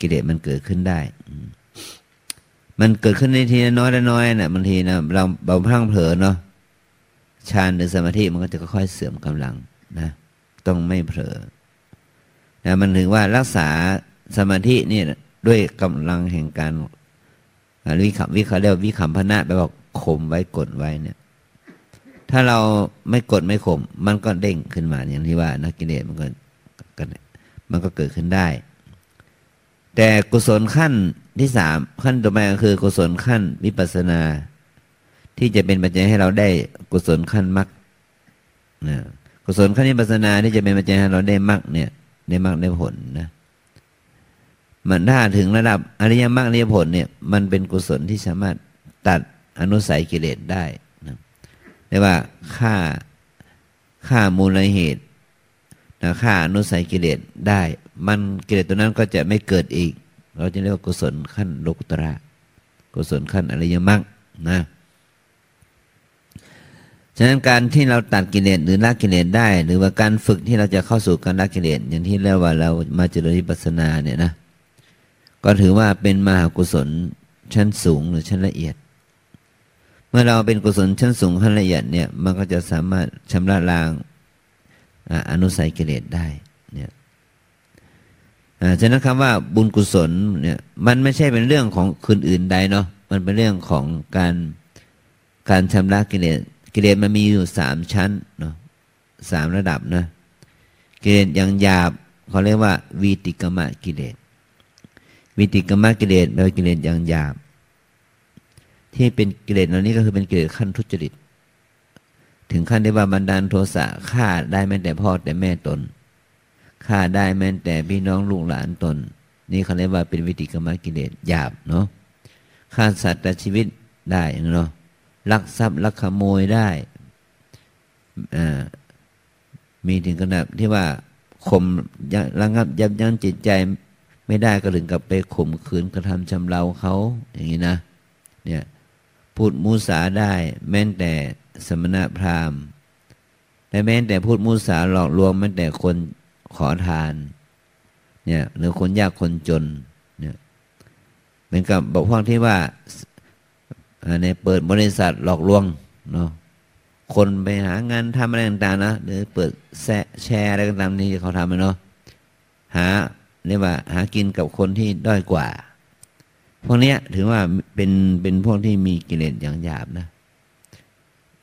กิเลสมันเกิดขึ้นได้ มันเกิดขึ้นในทีน้อยน้อยนะบางทีนะเราเบาพลังเผลอเนาะฌานหรือสมาธิมันก็จะค่อยๆเสื่อมกำลังนะ ต้องไม่เผลอนะมันถึงว่ารักษาสมาธินี่ด้วยกำลังแห่งการ วิคัมวิคาเรียกวิคัมพนะแปลว่าข่มไว้กดไว้เนี่ย ถ้าเราไม่กดไม่ข่มมันก็เด้งขึ้นมาอย่างที่ว่านักกิเลสมันก็มันก็เกิดขึ้นได้ แต่กุศลขั้นที่สามขั้นต่อไปก็คือ กุศลขั้นวิปัสนา ที่จะเป็นปัจจัยให้เราได้กุศลขั้นมรรคนะกุศลขั้นวิปัสนาที่จะเป็นปัจจัยให้เราได้มรรคเนี่ยได้มรรคได้ผลนะ มันถ้าถึงระดับอริยมรรคอริยผลเนี่ยมันเป็นกุศลที่สามารถตัดอนุสัยกิเลสได้นะเรียกว่าฆ่าฆ่ามูลเหตุนะฆ่าอนุสัยกิเลสได้ มันกิเลสตัวนั้นก็จะไม่เกิดอีก เราจะเรียกว่ากุศลขั้นโลกุตระกุศลขั้นอริยมรรคนะฉะนั้นการที่เราตัดกิเลสหรือละกิเลสได้ หรือว่าการฝึกที่เราจะเข้าสู่การละกิเลสอย่างที่เรียกว่าเรามาเจริญวิปัสสนาเนี่ยนะ ก็ถือว่าเป็นมหากุศลชั้นสูงหรือชั้นละเอียด เมื่อเราเป็นกุศลชั้นสูงขั้นละเอียดเนี่ยมันก็จะสามารถชำระล้างอนุสัยกิเลสได้เนี่ยฉะนั้นคำว่าบุญกุศลเนี่ยมันไม่ใช่เป็นเรื่องของคนอื่นใดเนาะมันเป็นเรื่องของการการชำระกิเลสกิเลสมันมีอยู่สามชั้นเนาะสามระดับนะกิเลสอย่างหยาบเขาเรียกว่าวีติกมะกิเลส วิติกรรมะกิเลสแปลว่ากิเลสอย่างหยาบที่เป็นกิเลสเหล่านี้ก็คือเป็นกิเลสขั้นทุจริต ถึงขั้นที่ว่าบันดาลโทสะฆ่าได้แม้แต่พ่อแต่แม่ตนฆ่าได้แม้แต่พี่น้องลูกหลานตน นี่เขาเรียกว่าเป็นวิติกรรมกิเลสหยาบเนาะฆ่าสัตว์แต่ชีวิตได้เนาะลักทรัพย์ลักขโมยได้อ่ามีถึงขนาดที่ว่าข่มระงับยับยั้งจิตใจ ไม่ได้ก็ถึงกับไปข่มขืนกระทำชำเราเขาอย่างนี้นะเนี่ยพูดมุสาได้แม้แต่สมณพราหมณ์และแม้แต่พูดมุสาหลอกลวงแม้แต่คนขอทานเนี่ยหรือคนยากคนจนเนี่ยเหมือนกับบอกพวกที่ว่าในเปิดบริษัทหลอกลวงเนาะคนไปหางานทำอะไรต่างๆนะหรือเปิดแชร์อะไรต่างๆที่เขาทำเนาะหา เรียกว่า หากินกับคนที่ด้อยกว่า พวกนี้ถือว่าเป็นเป็นพวกที่มีกิเลสอย่างหยาบนะ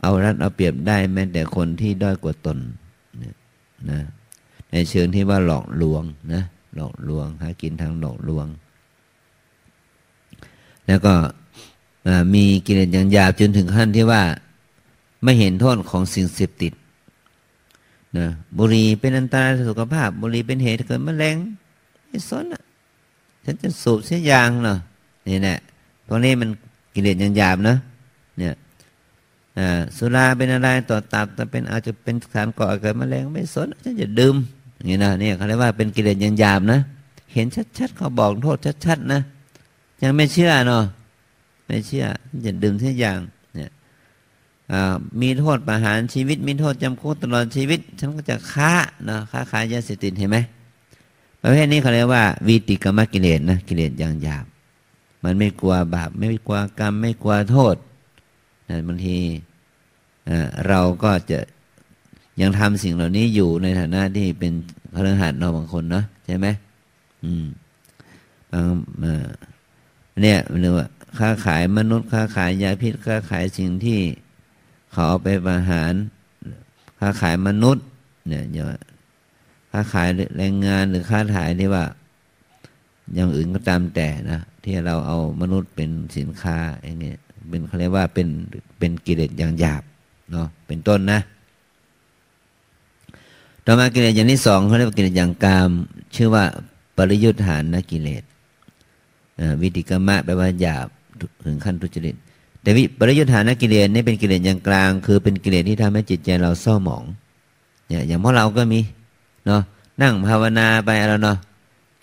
เอารัดเอาเปรียบได้แม้แต่คนที่ด้อยกว่าตนนะในเชิงที่ว่าหลอกลวงนะหลอกลวง หากินทางหลอกลวง แล้วก็มีกิเลสอย่างหยาบจนถึงขั้นที่ว่าไม่เห็นโทษของสิ่งเสพติดนะบุหรี่เป็นอันตรายต่อสุขภาพ บุหรี่เป็นเหตุเกิดมะเร็ง ไม่สนอะฉันจะสูบเสียยางเนาะนี่แหละพวกนี้มันกิเลสยังหยาบนะเนี่ยสุราเป็นอะไรต่อตับแต่เป็นอาจจะเป็นสารก่อเกิดมะเร็งไม่สนฉันจะดื่มนี่นะเนี่ยเขาเรียกว่าเป็นกิเลสยังหยาบนะ เห็นชัดๆเขาบอกโทษชัดๆนะยังไม่เชื่อเนาะไม่เชื่อจะดื่มเสียอย่างเนี่ยมีโทษประหารชีวิต มีโทษจำคุกตลอดชีวิต ฉันก็จะค้าเนาะค้าขายยาเสพติดเห็นไหม ประเภทนี้เขาเรียกว่าวีติกรรมกิเลสนะกิเลสอย่างหยาบ มันไม่กลัวบาป ไม่กลัวกรรม ไม่กลัวโทษนะบางทีเราก็จะยังทำสิ่งเหล่านี้อยู่ในฐานะที่เป็นพระหัสเราบางคนเนาะใช่ไหมอืมบางเนี่ยเรียกว่าค้าขายมนุษย์ค้าขายยาพิษค้าขายสิ่งที่เขาเอาไปประหารค้าขายมนุษย์ เนี่ยอย่า ค้าขายแรงงานหรือค้าขายที่ว่า อย่างอื่นก็ตามแต่นะที่เราเอามนุษย์เป็นสินค้าอย่างเงี้ยเป็นเขาเรียกว่าเป็นเป็นกิเลสอย่างหยาบเนาะเป็นต้นนะ ต่อมากิเลสอย่างที่สองเขาเรียกว่ากิเลสอย่างกาม ชื่อว่าปริยุทธานนกิเลสวิติกรรมะแปลว่าหยาบถึงขั้นทุจริตแต่วิปริยุทธานกิเลสนี่เป็นกิเลสอย่างกลาง คือเป็นกิเลสที่ทำให้จิตใจเราเศร้าหมองเนี่ยอย่างพวกเราก็มี เนาะนั่งภาวนาไปอะไรเนาะ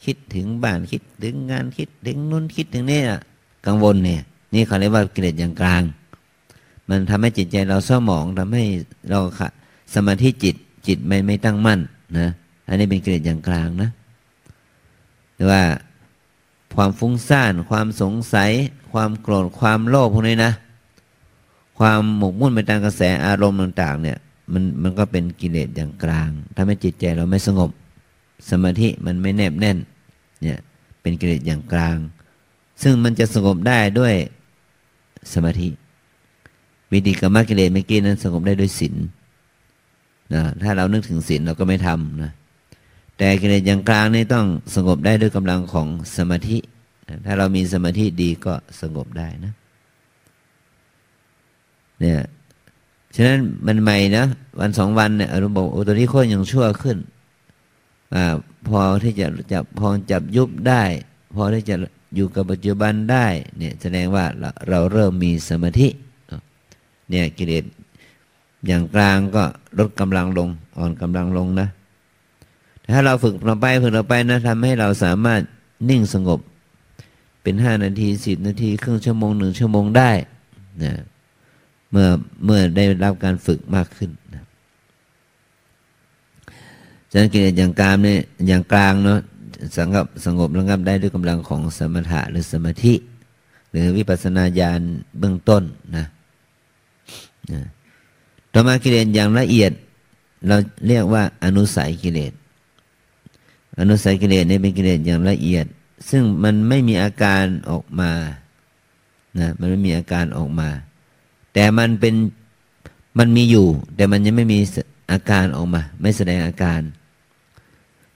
คิดถึงบ้านคิดถึงงานคิดถึงนู้นคิดถึงนี่กังวลเนี่ย นี่เขาเรียกว่ากิเลสอย่างกลาง มันทำให้จิตใจเราเศร้าหมองทำให้เราสมาธิจิตจิตไม่ไม่ตั้งมั่นนะอันนี้เป็นกิเลสอย่างกลางนะหรือว่าความฟุ้งซ่าน ความสงสัย ความโกรธความโลภพวกนี้นะ ความหมกมุ่นไปตามกระแสอารมณ์ต่าง ๆ เนี่ย มันมันก็เป็นกิเลสอย่างกลางทำให้จิตใจเราไม่สงบ สมาธิมันไม่แนบแน่นเนี่ยเป็นกิเลสอย่างกลาง ซึ่งมันจะสงบได้ด้วยสมาธิ วิธีกรรมกิเลสเมื่อกี้นั้นสงบได้ด้วยศีลนะถ้าเรานึกถึงศีลเราก็ไม่ทำนะแต่กิเลสอย่างกลางนี่ต้องสงบได้ด้วยกำลังของสมาธิ ถ้าเรามีสมาธิดีก็สงบได้นะเนี่ย ฉะนั้นมันใหม่นะวันสองวันเนี่ยอารมณ์บอกโอ้ตัวนี้ค่อยยังชั่วขึ้นอพอที่จะจับพอจับยุบได้ พอที่จะอยู่กับปัจจุบันได้เนี่ยแสดงว่าเราเราเริ่มมีสมาธิเนี่ยกิเลสอย่างกลางก็ลดกำลังลงอ่อนกำลังลงนะ ถ้าเราฝึกเราไปฝึกเราไปนะทำให้เราสามารถนิ่งสงบ เป็นห้านาทีสิบนาที ครึ่งชั่วโมงหนึ่งชั่วโมงได้นะ เมื่อเมื่อได้รับการฝึกมากขึ้นนะฉะนั้นกิเลสอย่างกลางเนี่ยอย่างกลางเนาะสงบสงบระงับได้ด้วยกำลังของสมถะหรือสมาธิ หรือวิปัสสนาญาณเบื้องต้นนะนะต่อมากิเลสอย่างละเอียด เราเรียกว่าอนุสัยกิเลสอนุสัยกิเลสนี่เป็นกิเลสอย่างละเอียด ซึ่งมันไม่มีอาการออกมานะมันไม่มีอาการออกมา แต่มันเป็นมันมีอยู่ แต่มันยังไม่มีอาการออกมา ไม่แสดงอาการ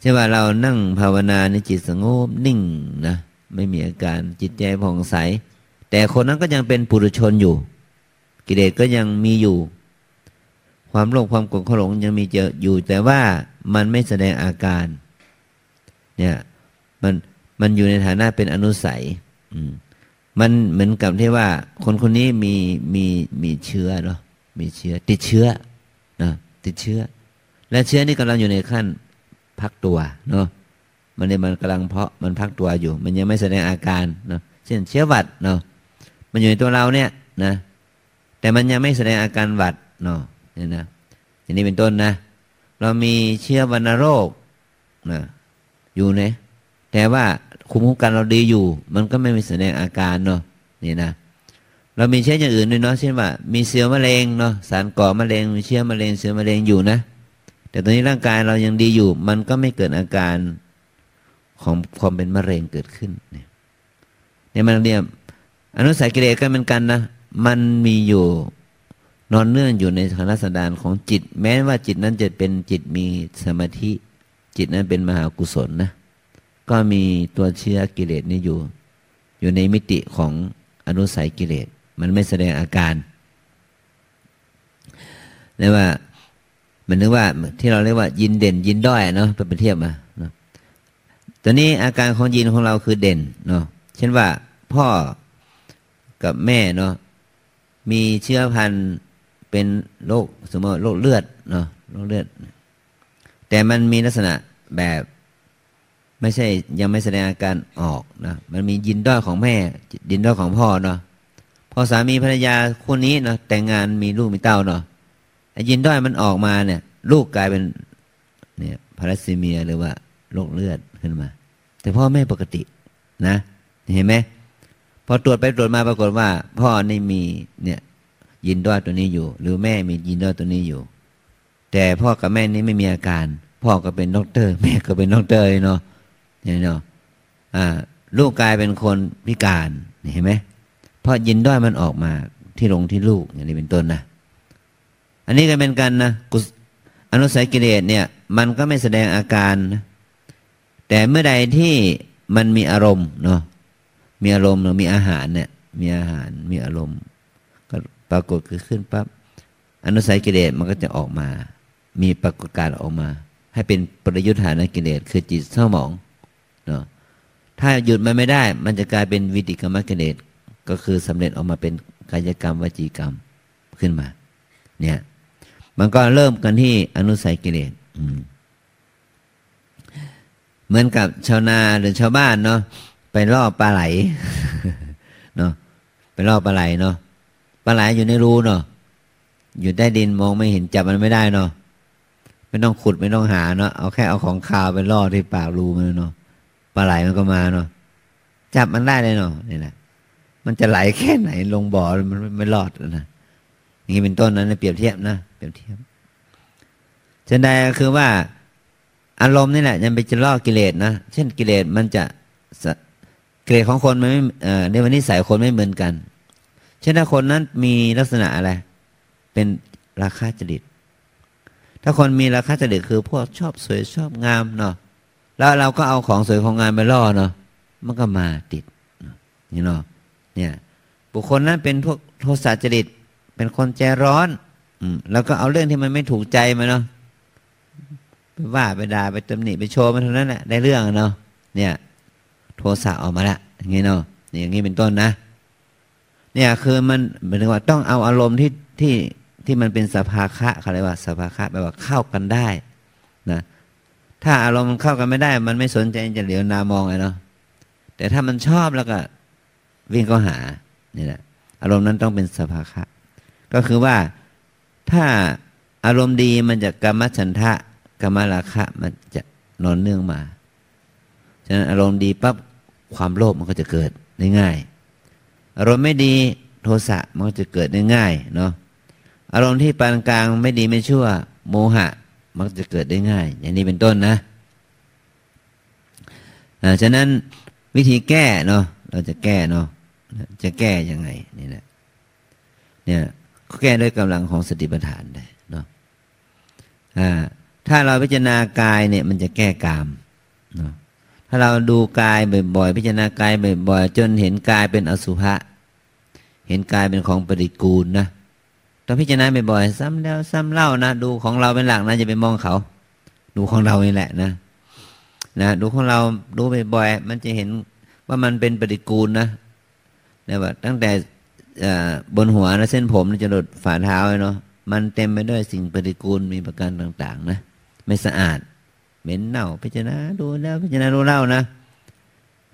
ใช่ว่าเรานั่งภาวนาในจิตสงบนิ่งนะไม่มีอาการจิตใจผ่องใส แต่คนนั้นก็ยังเป็นปุถุชนอยู่ กิเลสก็ยังมีอยู่ ความโลภความโกรธความหลงยังมีเจออยู่ แต่ว่ามันไม่แสดงอาการ เนี่ยมันมันอยู่ในฐานะเป็นอนุสัยมั มันเหมือนกับที่ว่า คนคนนี้มีมีมีเชื้อเนาะมีเชื้อ ติดเชื้อนะติดเชื้อ และเชื้อนี่กำลังอยู่ในขั้นพักตัวเนาะมันเนี่ยมันกำลังเพาะมันพักตัวอยู่ มันยังไม่แสดงอาการเนาะเช่นเชื้อหวัดเนาะมันอยู่ในตัวเราเนี่ยนะแต่มันยังไม่แสดงอาการหวัดเนาะเนี่ยนะอย่างนี้เป็นต้นนะ เรามีเชื้อวัณโรคนะอยู่นะแต่ว่า คุมคุ้มกันเราดีอยู่ มันก็ไม่มีแสดงอาการเนาะนี่นะเรามีเชื้ออย่างอื่นด้วยเนาะเช่นว่า มีเสือมะเร็งเนาะสารก่อมะเร็งมีเชื้อมะเร็งเสือมะเร็งอยู่นะ แต่ตอนนี้ร่างกายเรายังดีอยู่ มันก็ไม่เกิดอาการของความเป็นมะเร็งเกิดขึ้นเนี่ยเนี่ยมันเรียกอนุสัยกิเลสก็เหมือนกันนะมันมีอยู่นอนเนื่องอยู่ในฐานะสันดานของจิต แม้ว่าจิตนั้นจะเป็นจิตมีสมาธิ จิตนั้นเป็นมหากุศลนะ ก็มีตัวเชื้อกิเลสนี่อยู่ อยู่ในมิติของอนุสัยกิเลส มันไม่แสดงอาการเรียกว่ามันนึกว่าที่เราเรียกว่า ยินเด่น ยินด้อยเนาะไปเทียบมาเนาะตอนนี้อาการของยินของเราคือเด่นเนาะเช่นว่าพ่อกับแม่เนาะมีเชื้อพันธุ์เป็นโรคสมมติโรคเลือดเนาะโรคเลือด แต่มันมีลักษณะแบบ ไม่ใช่ยังไม่แสดงอาการออกนะมันมียินด้อยของแม่ ยินด้อยของพ่อเนาะพอสามีภรรยาคู่นี้เนาะแต่งงานมีลูกมีเต้าเนาะยินด้อยมันออกมาเนี่ย ลูกกลายเป็นเนี่ยพาราซีเมียหรือว่าโรคเลือดขึ้นมา แต่พ่อแม่ปกตินะ เห็นไหมพอตรวจไปตรวจมาปรากฏว่า พ่อนี่มีเนี่ยยีนด้อยตัวนี้อยู่ หรือแม่มียีนด้อยตัวนี้อยู่ แต่พ่อกับแม่นี้ไม่มีอาการ พ่อก็เป็นด็อกเตอร์ แม่ก็เป็นด็อกเตอร์เนาะ เนาะอ่าลูกกลายเป็นคนพิการเห็นไหมเพราะยีนด้อยมันออกมาที่ลงที่ลูกอย่างนี้เป็นต้นนะอันนี้ก็เป็นกันนะกุอนุสัยกิเลสเนี่ย มันก็ไม่แสดงอาการนะแต่เมื่อใดที่มันมีอารมณ์เนาะมีอารมณ์หรือมีอาหารเนี่ย มีอาหารมีอารมณ์ ก็ปรากฏคือขึ้นปั๊บอนุสัยกิเลสมันก็จะออกมา มีปรากฏการออกมา ให้เป็นปริยุทธานกิเลสคือจิตเศร้าหมอง เนาะถ้าหยุดมันไม่ได้ มันจะกลายเป็นวิติกรรมกิเลสก็คือสำเร็จออกมาเป็นกายกรรมวจีกรรมขึ้นมา เนี่ย มันก็เริ่มกันที่อนุสัยกิเลสเหมือนกับชาวนาหรือชาวบ้านเนาะไปล่อปลาไหลเนาะไปล่อปลาไหลเนาะปลาไหลอยู่ในรูเนาะอยู่ใต้ดินมองไม่เห็นจับมันไม่ได้เนาะไม่ต้องขุดไม่ต้องหาเนาะเอาแค่เอาของคาวไปล่อที่ปากรูมันเนาะ ปลาไหลมันก็มาเนาะจับมันได้เลยเนาะนี่แหละมันจะไหลแค่ไหนลงบ่อมันไม่รอดนะอย่างนี้เป็นต้นนั้นเปรียบเทียบนะเปรียบเทียบเช่นใดก็คือว่า อารมณ์นี่แหละยังไปจะล่อกิเลสนะเช่นกิเลสมันจะกิเลสของคนมันไม่ในวันนี้ใส่คนไม่เหมือนกัน เช่นถ้าคนนั้นมีลักษณะอะไร เป็นราคาจริต ถ้าคนมีราคาจริตคือพวกชอบสวยชอบงามเนาะ แล้วเราก็เอาของสวยของงามไปล่อเนาะมันก็มาติดนี่เนาะเนี่ยบุคคลนั้นเป็นพวกโทสะจริต เป็นคนใจร้อน อืมแล้วก็เอาเรื่องที่มันไม่ถูกใจมาเนาะไปว่าไปด่าไปตำหนิไปโชว์มันเท่านั้นแหละได้เรื่องเนาะเนี่ย โทสะออกมาละอย่างนี้เนาะอย่างนี้เป็นต้นนะ เนี่ยคือมันหมายถึงว่าต้องเอาอารมณ์ที่ที่ที่มันเป็นสภาคะเขาเรียกว่าสภาคะแปลว่าเข้ากันได้นะ ถ้าอารมณ์มันเข้ากันไม่ได้ มันไม่สนใจจะเหลียวนามองเลยเนาะแต่ถ้ามันชอบแล้วก็วิ่งก็หานี่แหละอารมณ์นั้นต้องเป็นสภาคะ ก็คือว่าถ้าอารมณ์ดีมันจะกรรมฉันทะกรรมราคะมันจะนอนเนื่องมา ฉะนั้นอารมณ์ดีปั๊บความโลภมันก็จะเกิดได้ง่าย อารมณ์ไม่ดีโทสะมันก็จะเกิดได้ง่ายเนาะ อารมณ์ที่ปานกลางไม่ดีไม่ชั่ว โมหะ มันจะเกิดได้ง่าย อย่างนี้เป็นต้นนะอ่าฉะนั้นวิธีแก้เนาะเราจะแก้เนาะจะแก้ยังไงนี่แหละเนี่ยแก้ด้วยกำลังของสติปัฏฐานได้เนาะถ้าเราพิจารณากายเนี่ยมันจะแก้กามเนาะถ้าเราดูกายบ่อยๆพิจารณากายบ่อยๆจนเห็นกายเป็นอสุภะเห็นกายเป็นของปฏิกูลนะ ต้องพิจารณาบ่อยๆซ้ำแล้วซ้ำเล่านะดูของเราเป็นหลักนะจะไปมองเขา ดูของเรานี่แหละนะนะดูของเราดูบ่อยๆมันจะเห็นว่ามันเป็นปฏิกูลนะนะว่าตั้งแต่บนหัวนะเส้นผมจะหลุดฝ่าเท้าเนาะมันเต็มไปด้วยสิ่งปฏิกูลมีประการต่าง ๆ นะ ไม่สะอาด เหม็นเน่าพิจารณาดูแล้วพิจารณาดูเล่านะ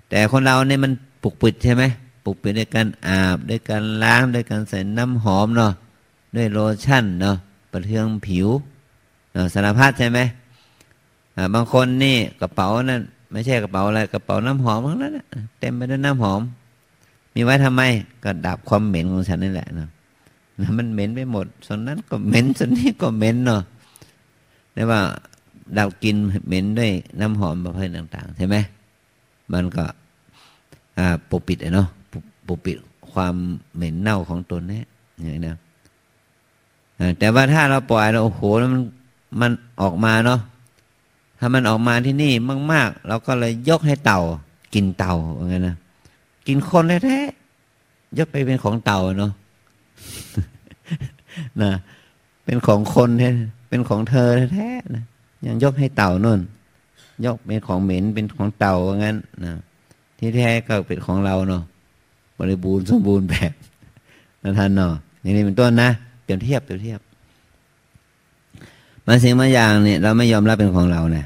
แต่คนเราเนี่ยมันปลุกปิดใช่ไหมปลุกปิดด้วยการอาบด้วยการล้างด้วยการใส่น้ำหอมเนาะ ด้วยโลชั่นเนาะประเทืองผิวเนาะสารพัดใช่ไหมบางคนนี่กระเป๋านั่นไม่ใช่กระเป๋าอะไรกระเป๋าน้ำหอมทั้งนั้นเต็มไปด้วยน้ำหอม มีไว้ทำไมก็ดับความเหม็นของฉันนี่แหละเนาะมันเหม็นไปหมด ส่วนนั้นก็เหม็นส่วนนี้ก็เหม็นเนาะเรียกว่าเรากินเหม็นด้วยน้ำหอมประเภทต่างๆใช่ไหมมันก็ปกปิดเนาะปกปิดความเหม็นเน่าของตนนี้อย่างนี้นะ แต่ว่าถ้าเราปล่อยเราโอ้โหมันมันออกมาเนาะถ้ามันออกมาที่นี่มาก ๆ เราก็เลยยกให้เต่า กินเต่าอย่างนี้นะกินคนแท้ๆยกไปเป็นของเต่าเนาะนะเป็นของคนแท้เป็นของเธอแท้ๆนะยังยกให้เต่าน่น ยกเป็นของเหม็นเป็นของเต่าว่างั้นนะที่แท้ก็เป็นของเราเนาะบริบูรณ์สมบูรณ์แบบนะท่านเนาะอย่างนี้เป็นต้นนะ เปรียบเทียบเปรียบเทียบบาสิ่งบางอย่างเนี่ยเราไม่ยอมรับเป็นของเราเนะ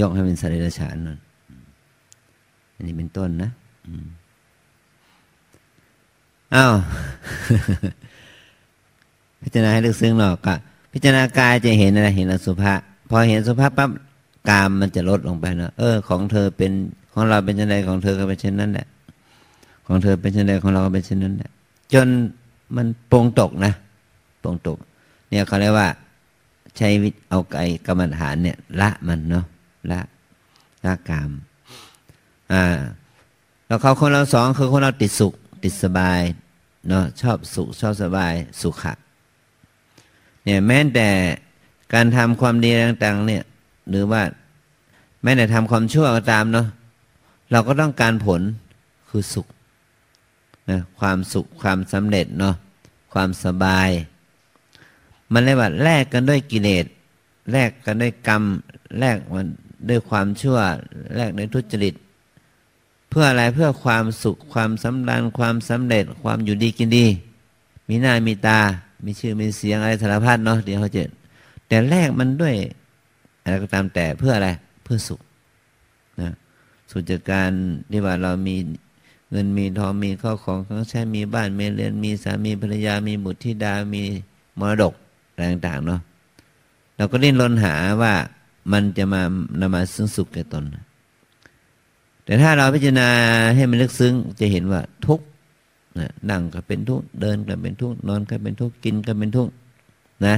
ยกให้เป็นสัตว์เดรัจฉานนั่นอันนี้เป็นต้นนะอ้าวพิจารณาให้ลึกซึ้งหรอกก็พิจารณากายจะเห็นอะไรเห็นอสุภะพอเห็นสุภาพปั๊บกามมันจะลดลงไปเนาะเออ ของเธอเป็นของเราเป็นเช่นใดของเธอก็เป็นเช่นนั้นแหละของเธอเป็นเช่นใดของเราก็เป็นเช่นนั้นแหละจน มันปรงตกนะปรงตก เนี่ยเขาเรียกว่า ใช้วิเอาไก่กรรมฐานเนี่ย ละมันเนาะละละกาม อ่า แล้วเขาคนเราสองคือคนเราติดสุข ติดสบายเนาะชอบสุขชอบสบายสุขะเนี่ยแม้แต่การทำความดีต่าง ๆ เนี่ย หรือว่า แม้แต่ทำความชั่วก็ตามเนาะเราก็ต้องการผลคือสุข นะความสุขความสำเร็จเนาะความสบาย มันเลยว่าแลกกันด้วยกิเลสแลกกันด้วยกรรมแลกมันด้วยความชั่วแลกด้วยทุจริต เพื่ออะไรเพื่อความสุขความสำราญความสำเร็จ ความอยู่ดีกินดี มีหน้ามีตา มีชื่อมีเสียงอะไรสารพัดเนาะเดี๋ยวเขาเจะแต่แลกมันด้วยอะไรก็ตามแต่เพื่ออะไรเพื่อสุขนะสุขจากการที่ว่าเรามี เงินมีทองมีข้าวของของใช้มีบ้านมีเรือนมีสามีภรรยามีบุตรธิดามีมรดกอะไรต่างๆเนาะเราก็ดิ้นรนหาว่ามันจะมานำมาซึ่งสุขแก่ตน แต่ถ้าเราพิจารณาให้มันลึกซึ้งจะเห็นว่าทุกนั่งก็เป็นทุกเดินก็เป็นทุกนอนก็เป็นทุกกินก็เป็นทุกนะ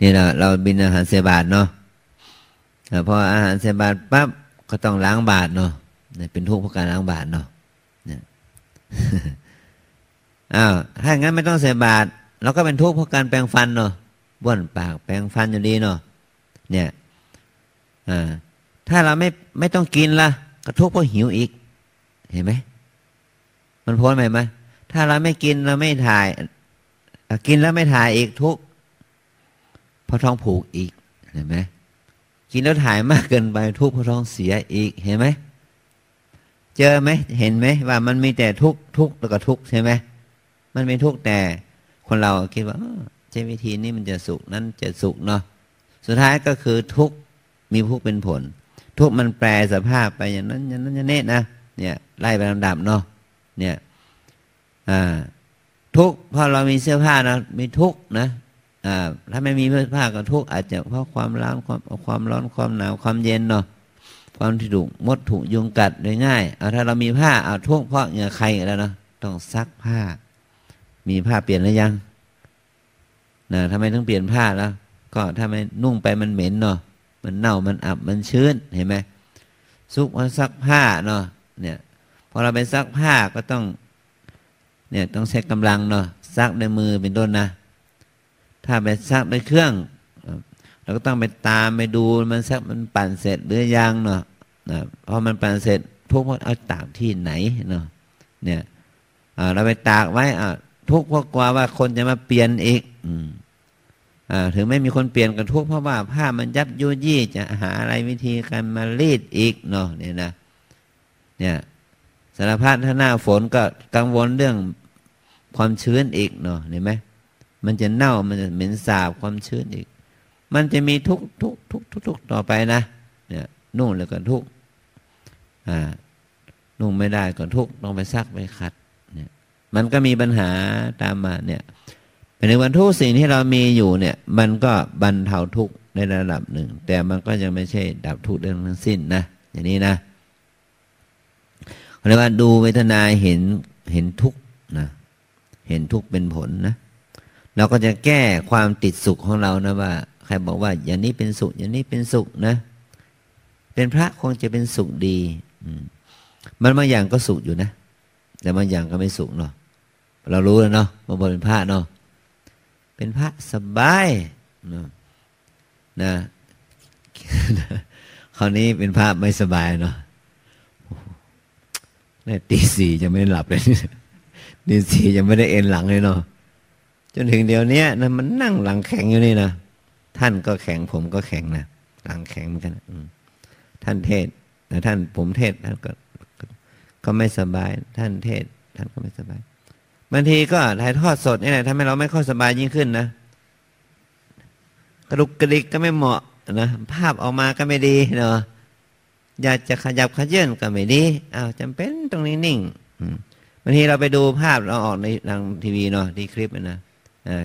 นี่เราเราบินอาหารเสบาทเนาะพออาหารเสบาทปั๊บก็ต้องล้างบาทเนาะ เป็นทุกข์เพราะการล้างบาทเนาะอ้าวถ้าอย่างนั้นไม่ต้องเสบาทเราก็เป็นทุกข์เพราะการแปรงฟันเนาะบ้วนปากแปรงฟันอยู่ดีเนาะเนี่ยอ่าถ้าเราไม่ไม่ต้องกินละกระทุกข์เพราะหิวอีก เห็นไหมมันพ้นไหมไหมถ้าเราไม่กินเราไม่ถ่าย กินแล้วไม่ถ่ายอีกทุกเพราะท้องผูกอีกเห็นไหมกินแล้วถ่ายมากเกินไปทุกเพราะท้องเสียอีกเห็นไหม เจอไหมเห็นไหมว่ามันมีแต่ทุกทุกแล้วก็ทุกใช่ไหมมันมีทุกแต่คนเราคิดว่าใช้วิธีนี้มันจะสุขนั้นจะสุขเนาะสุดท้ายก็คือทุกมีทุกเป็นผล ทุกมันแปลสภาพไปอย่างนั้นอย่างนั้นอย่างนี้นะเนี่ยไล่ไปลำดับเนาะเนี่ยอ่าทุกพอเรามีเสื้อผ้านะมีทุกนะอ่าถ้าไม่มีเสื้อผ้าก็ทุกอาจจะเพราะความร้อนความความร้อนความหนาวความเย็นเนาะ ความที่ถูกมดถูกยุงกัดโดยง่ายเอาถ้าเรามีผ้าเอาทุกเพราะเหงื่อใครแล้วเนาะต้องซักผ้า มีผ้าเปลี่ยนหรือยังนะทำไมต้องเปลี่ยนผ้าแล้วก็ถ้าไม่นุ่งไปมันเหม็นเนาะมันเน่ามันอับมันชื้นเห็นไหมซุกมาซักผ้าเนาะเนี่ยพอเราไปซักผ้าก็ต้องเนี่ยต้องใช้กำลังเนาะซักในมือเป็นต้นนะ ถ้าไปซักในเครื่อง เราก็ต้องไปตามไปดูมันซักมันปั่นเสร็จหรือยังเนาะนะพอมันปั่นเสร็จทุกคนเอาตากที่ไหนเนาะเนี่ยเราไปตากไว้อะทุกเพราะกลัวว่าคนจะมาเปลี่ยนอีกอืมอ่าถึงไม่มีคนเปลี่ยนกันทุกเพราะว่าผ้ามันยับยุยี่จะหาอะไรวิธีการมารีดอีกเนาะเนี่ยนะเนี่ยสารพัดถ้าหน้าฝนก็กังวลเรื่องความชื้นอีกเนาะเห็นไหมมันจะเน่ามันจะเหม็นสาบความชื้นอีก มันจะมีทุกทุกทุกทุกทุกต่อไปนะ เนี่ยนุ่งแล้วก็ทุกอ่านุ่งไม่ได้ก็ทุกต้องไปซักไปขัด เนี่ย มันก็มีปัญหาตามมาเนี่ยในวันทุกสิ่งที่เรามีอยู่เนี่ย มันก็บรรเทาทุกข์ในระดับหนึ่ง แต่มันก็ยังไม่ใช่ดับทุกข์เรื่องทั้งสิ้นนะอย่างนี้นะเรียกว่าดูเวทนาเห็นเห็นทุกข์นะเห็นทุกข์เป็นผลนะเราก็จะแก้ความติดสุขของเรานะว่า รบอกว่า อย่างนี้เป็นสุข อย่างนี้เป็นสุขนะ เป็นพระคงจะเป็นสุขดีมันบางอย่างก็สุขอยู่นะ แต่บางอย่างก็ไม่สุขเนาะเรารู้แล้วเนาะว่าเป็นพระเนาะเป็นพระสบายนะนะคราวนี้เป็นพระไม่สบายเนาะเนี่ยตีสี่จะไม่หลับเลยตีสี่จะไม่ได้เอ็นหลังเลยเนาะจนถึงเดี๋ยวนี้นะมันนั่งหลังแข็งอยู่นี่นะ ท่านก็แข็งผมก็แข็งนะหลังแข็งเหมือนกันท่านเทศแต่ท่านผมเทศท่านก็ก็ไม่สบาย ท่านเทศ ท่านก็ไม่สบายบางทีก็ถ่ายทอดสดนี่แหละทำให้เราไม่ค่อยสบายยิ่งขึ้นนะกระดุกกระดิกก็ไม่เหมาะนะภาพออกมาก็ไม่ดีเนาะอยากจะขยับขยื่นก็ไม่ดีอ้าวจำเป็นตรงนี้นิ่งบางทีเราไปดูภาพเราออกในทางทีวีเนาะที่คลิปนะ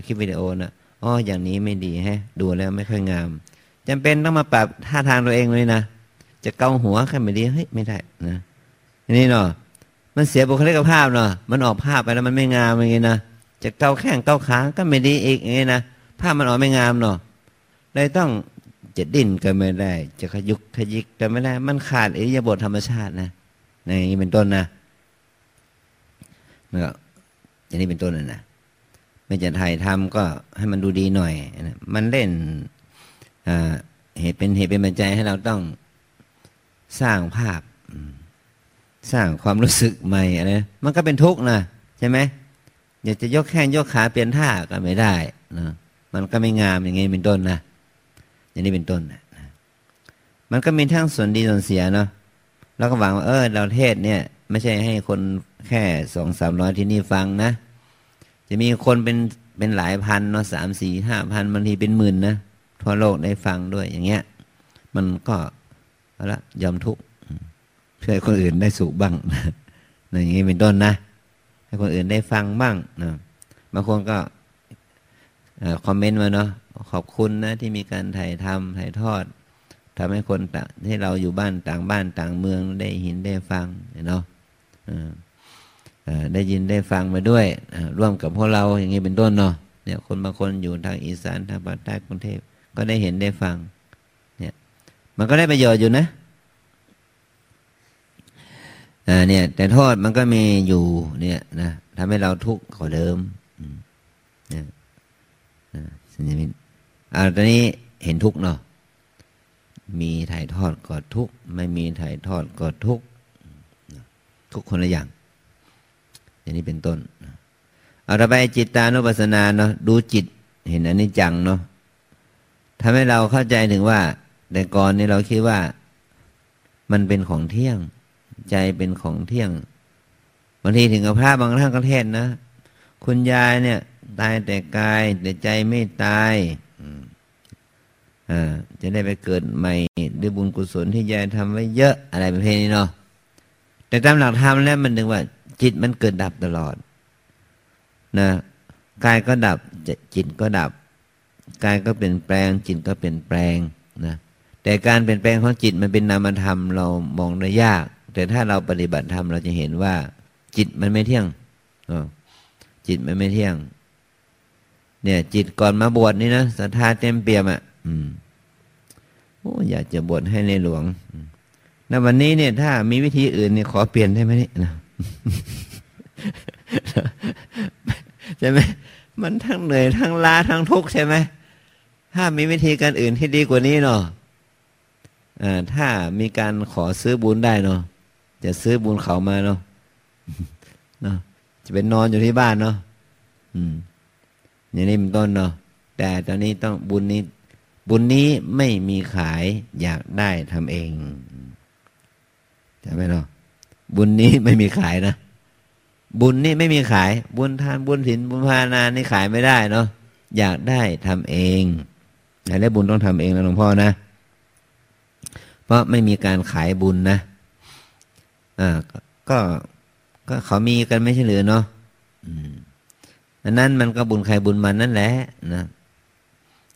คลิปวิดีโอนะ อ๋ออย่างนี้ไม่ดีฮะ ดูแล้วไม่ค่อยงามจำเป็นต้องมาปรับท่าทางตัวเองเลยนะจะเกาหัวแค่ไม่ดีเฮ้ยไม่ได้นะนี่เนาะมันเสียบุคลิกภาพเนาะมันออกภาพไปแล้วมันไม่งามอย่างงี้นะจะเกาแข้งเกาขาก็ไม่ดีอีกอย่างงี้นะภาพมันออกไม่งามเนาะเลยต้องจะดิ้นก็ไม่ได้ จะขยุกขยิกก็ไม่ได้ มันขาดอิริยาบถธรรมชาตินะในนี้เป็นต้นนะเนาะอย่างนี้เป็นต้นนะนะ ไม่จะถ่ายทำก็ให้มันดูดีหน่อย มันเล่นเหตุเป็นเหตุเป็นปัจจัยให้เราต้องสร้างภาพ สร้างความรู้สึกใหม่อะไรมันก็เป็นทุกข์นะใช่ไหมอยากจะยกแข้งยกขาเปลี่ยนท่าก็ไม่ได้นะมันก็ไม่งามอย่างงี้เป็นต้นนะอย่างนี้เป็นต้นนะมันก็มีทั้งส่วนดีส่วนเสียเนาะแล้วก็หวังว่าเออเราเทศเนี่ย ไม่ใช่ให้คนแค่สองสามร้อยที่นี่ฟังนะ จะมีคนเป็นเป็นหลายพันเนาะสามสี่ห้าพันบางทีเป็นหมื่นนะทั่วโลกได้ฟังด้วยอย่างเงี้ย มันก็ละยอมทุกข์เพื่อให้คนอื่นได้สุขบ้างอย่างนี้เป็นต้นนะ ให้คนอื่นได้ฟังบ้างนะบางคนก็คอมเมนต์มาเนาะขอบคุณนะที่มีการถ่ายทำถ่ายทอดทำให้คนต่างที่เราอยู่บ้านต่างบ้านต่างเมืองได้เห็นได้ฟังเนาะ ได้ยินได้ฟังมาด้วย ร่วมกับพวกเราอย่างนี้เป็นต้นเนาะเนี่ยคนบางคนอยู่ทางอีสานทางภาคใต้กรุงเทพก็ได้เห็นได้ฟังเนี่ยมันก็ได้ประโยชน์อยู่นะเนี่ยแต่โทษมันก็มีอยู่เนี่ยนะทำให้เราทุกข์กว่าเดิมเนี่ยสัญญามินอ่าตอนนี้เห็นทุกข์เนาะมีถ่ายทอดก็ทุกข์ไม่มีถ่ายทอดก็ทุกข์ทุกคนละอย่าง อย่างนี้เป็นต้นเอาต่อไปจิตตานุปัสสนาเนาะดูจิตเห็นอันนี้จังเนาะทำให้เราเข้าใจถึงว่า แต่ก่อนนี่เราคิดว่า มันเป็นของเที่ยง ใจเป็นของเที่ยงบางทีถึงกับพระบางท่านก็เทศนะ คุณยายเนี่ย ตายแต่กาย แต่ใจไม่ตายอ่าจะได้ไปเกิดใหม่ด้วยบุญกุศลที่ยายทำไว้เยอะอะไรประเภทนี้เนาะแต่ตามหลักธรรมแล้วมันถึงว่า จิตมันเกิดดับตลอดนะกายก็ดับจิตก็ดับกายก็เปลี่ยนแปลง จิตก็เปลี่ยนแปลงนะแต่การเปลี่ยนแปลงของจิตมันเป็นนามธรรมเรามองได้ยาก แต่ถ้าเราปฏิบัติธรรมเราจะเห็นว่า จิตมันไม่เที่ยงจิตมันไม่เที่ยง เนี่ย จิตก่อนมาบวชนี่นะศรัทธาเต็มเปี่ยมอะอืมโอ้อยากจะบวชให้ในหลวงแ้ววันนี้เนี่ย ถ้ามีวิธีอื่นเนี่ยขอเปลี่ยนได้ไหมเนี่ย ใช่ไหมมันทั้งเหนื่อยทั้งล้าทั้งทุกข์ใช่ไหมถ้ามีวิธีการอื่นที่ดีกว่านี้เนาะถ้ามีการขอซื้อบุญได้เนาะจะซื้อบุญเขามาเนาะเนาะจะเป็นนอนอยู่ที่บ้านเนาะอืมอย่างนี้เป็นต้นเนาะแต่ตอนนี้ต้องบุญนี้ บุญนี้ไม่มีขายอยากได้ทำเองใช่ไหมเนาะ บุญนี้ไม่มีขายนะ บุญนี่ไม่มีขาย บุญทานบุญศีลบุญภาวนานี่ขายไม่ได้เนาะอยากได้ทำเองอยากได้บุญต้องทำเองนะหลวงพ่อนะ เพราะไม่มีการขายบุญนะอ่าก็ก็เขามีกันไม่ใช่หรือเนาะอันนั้นมันก็บุญใครบุญมันนั่นแหละนะ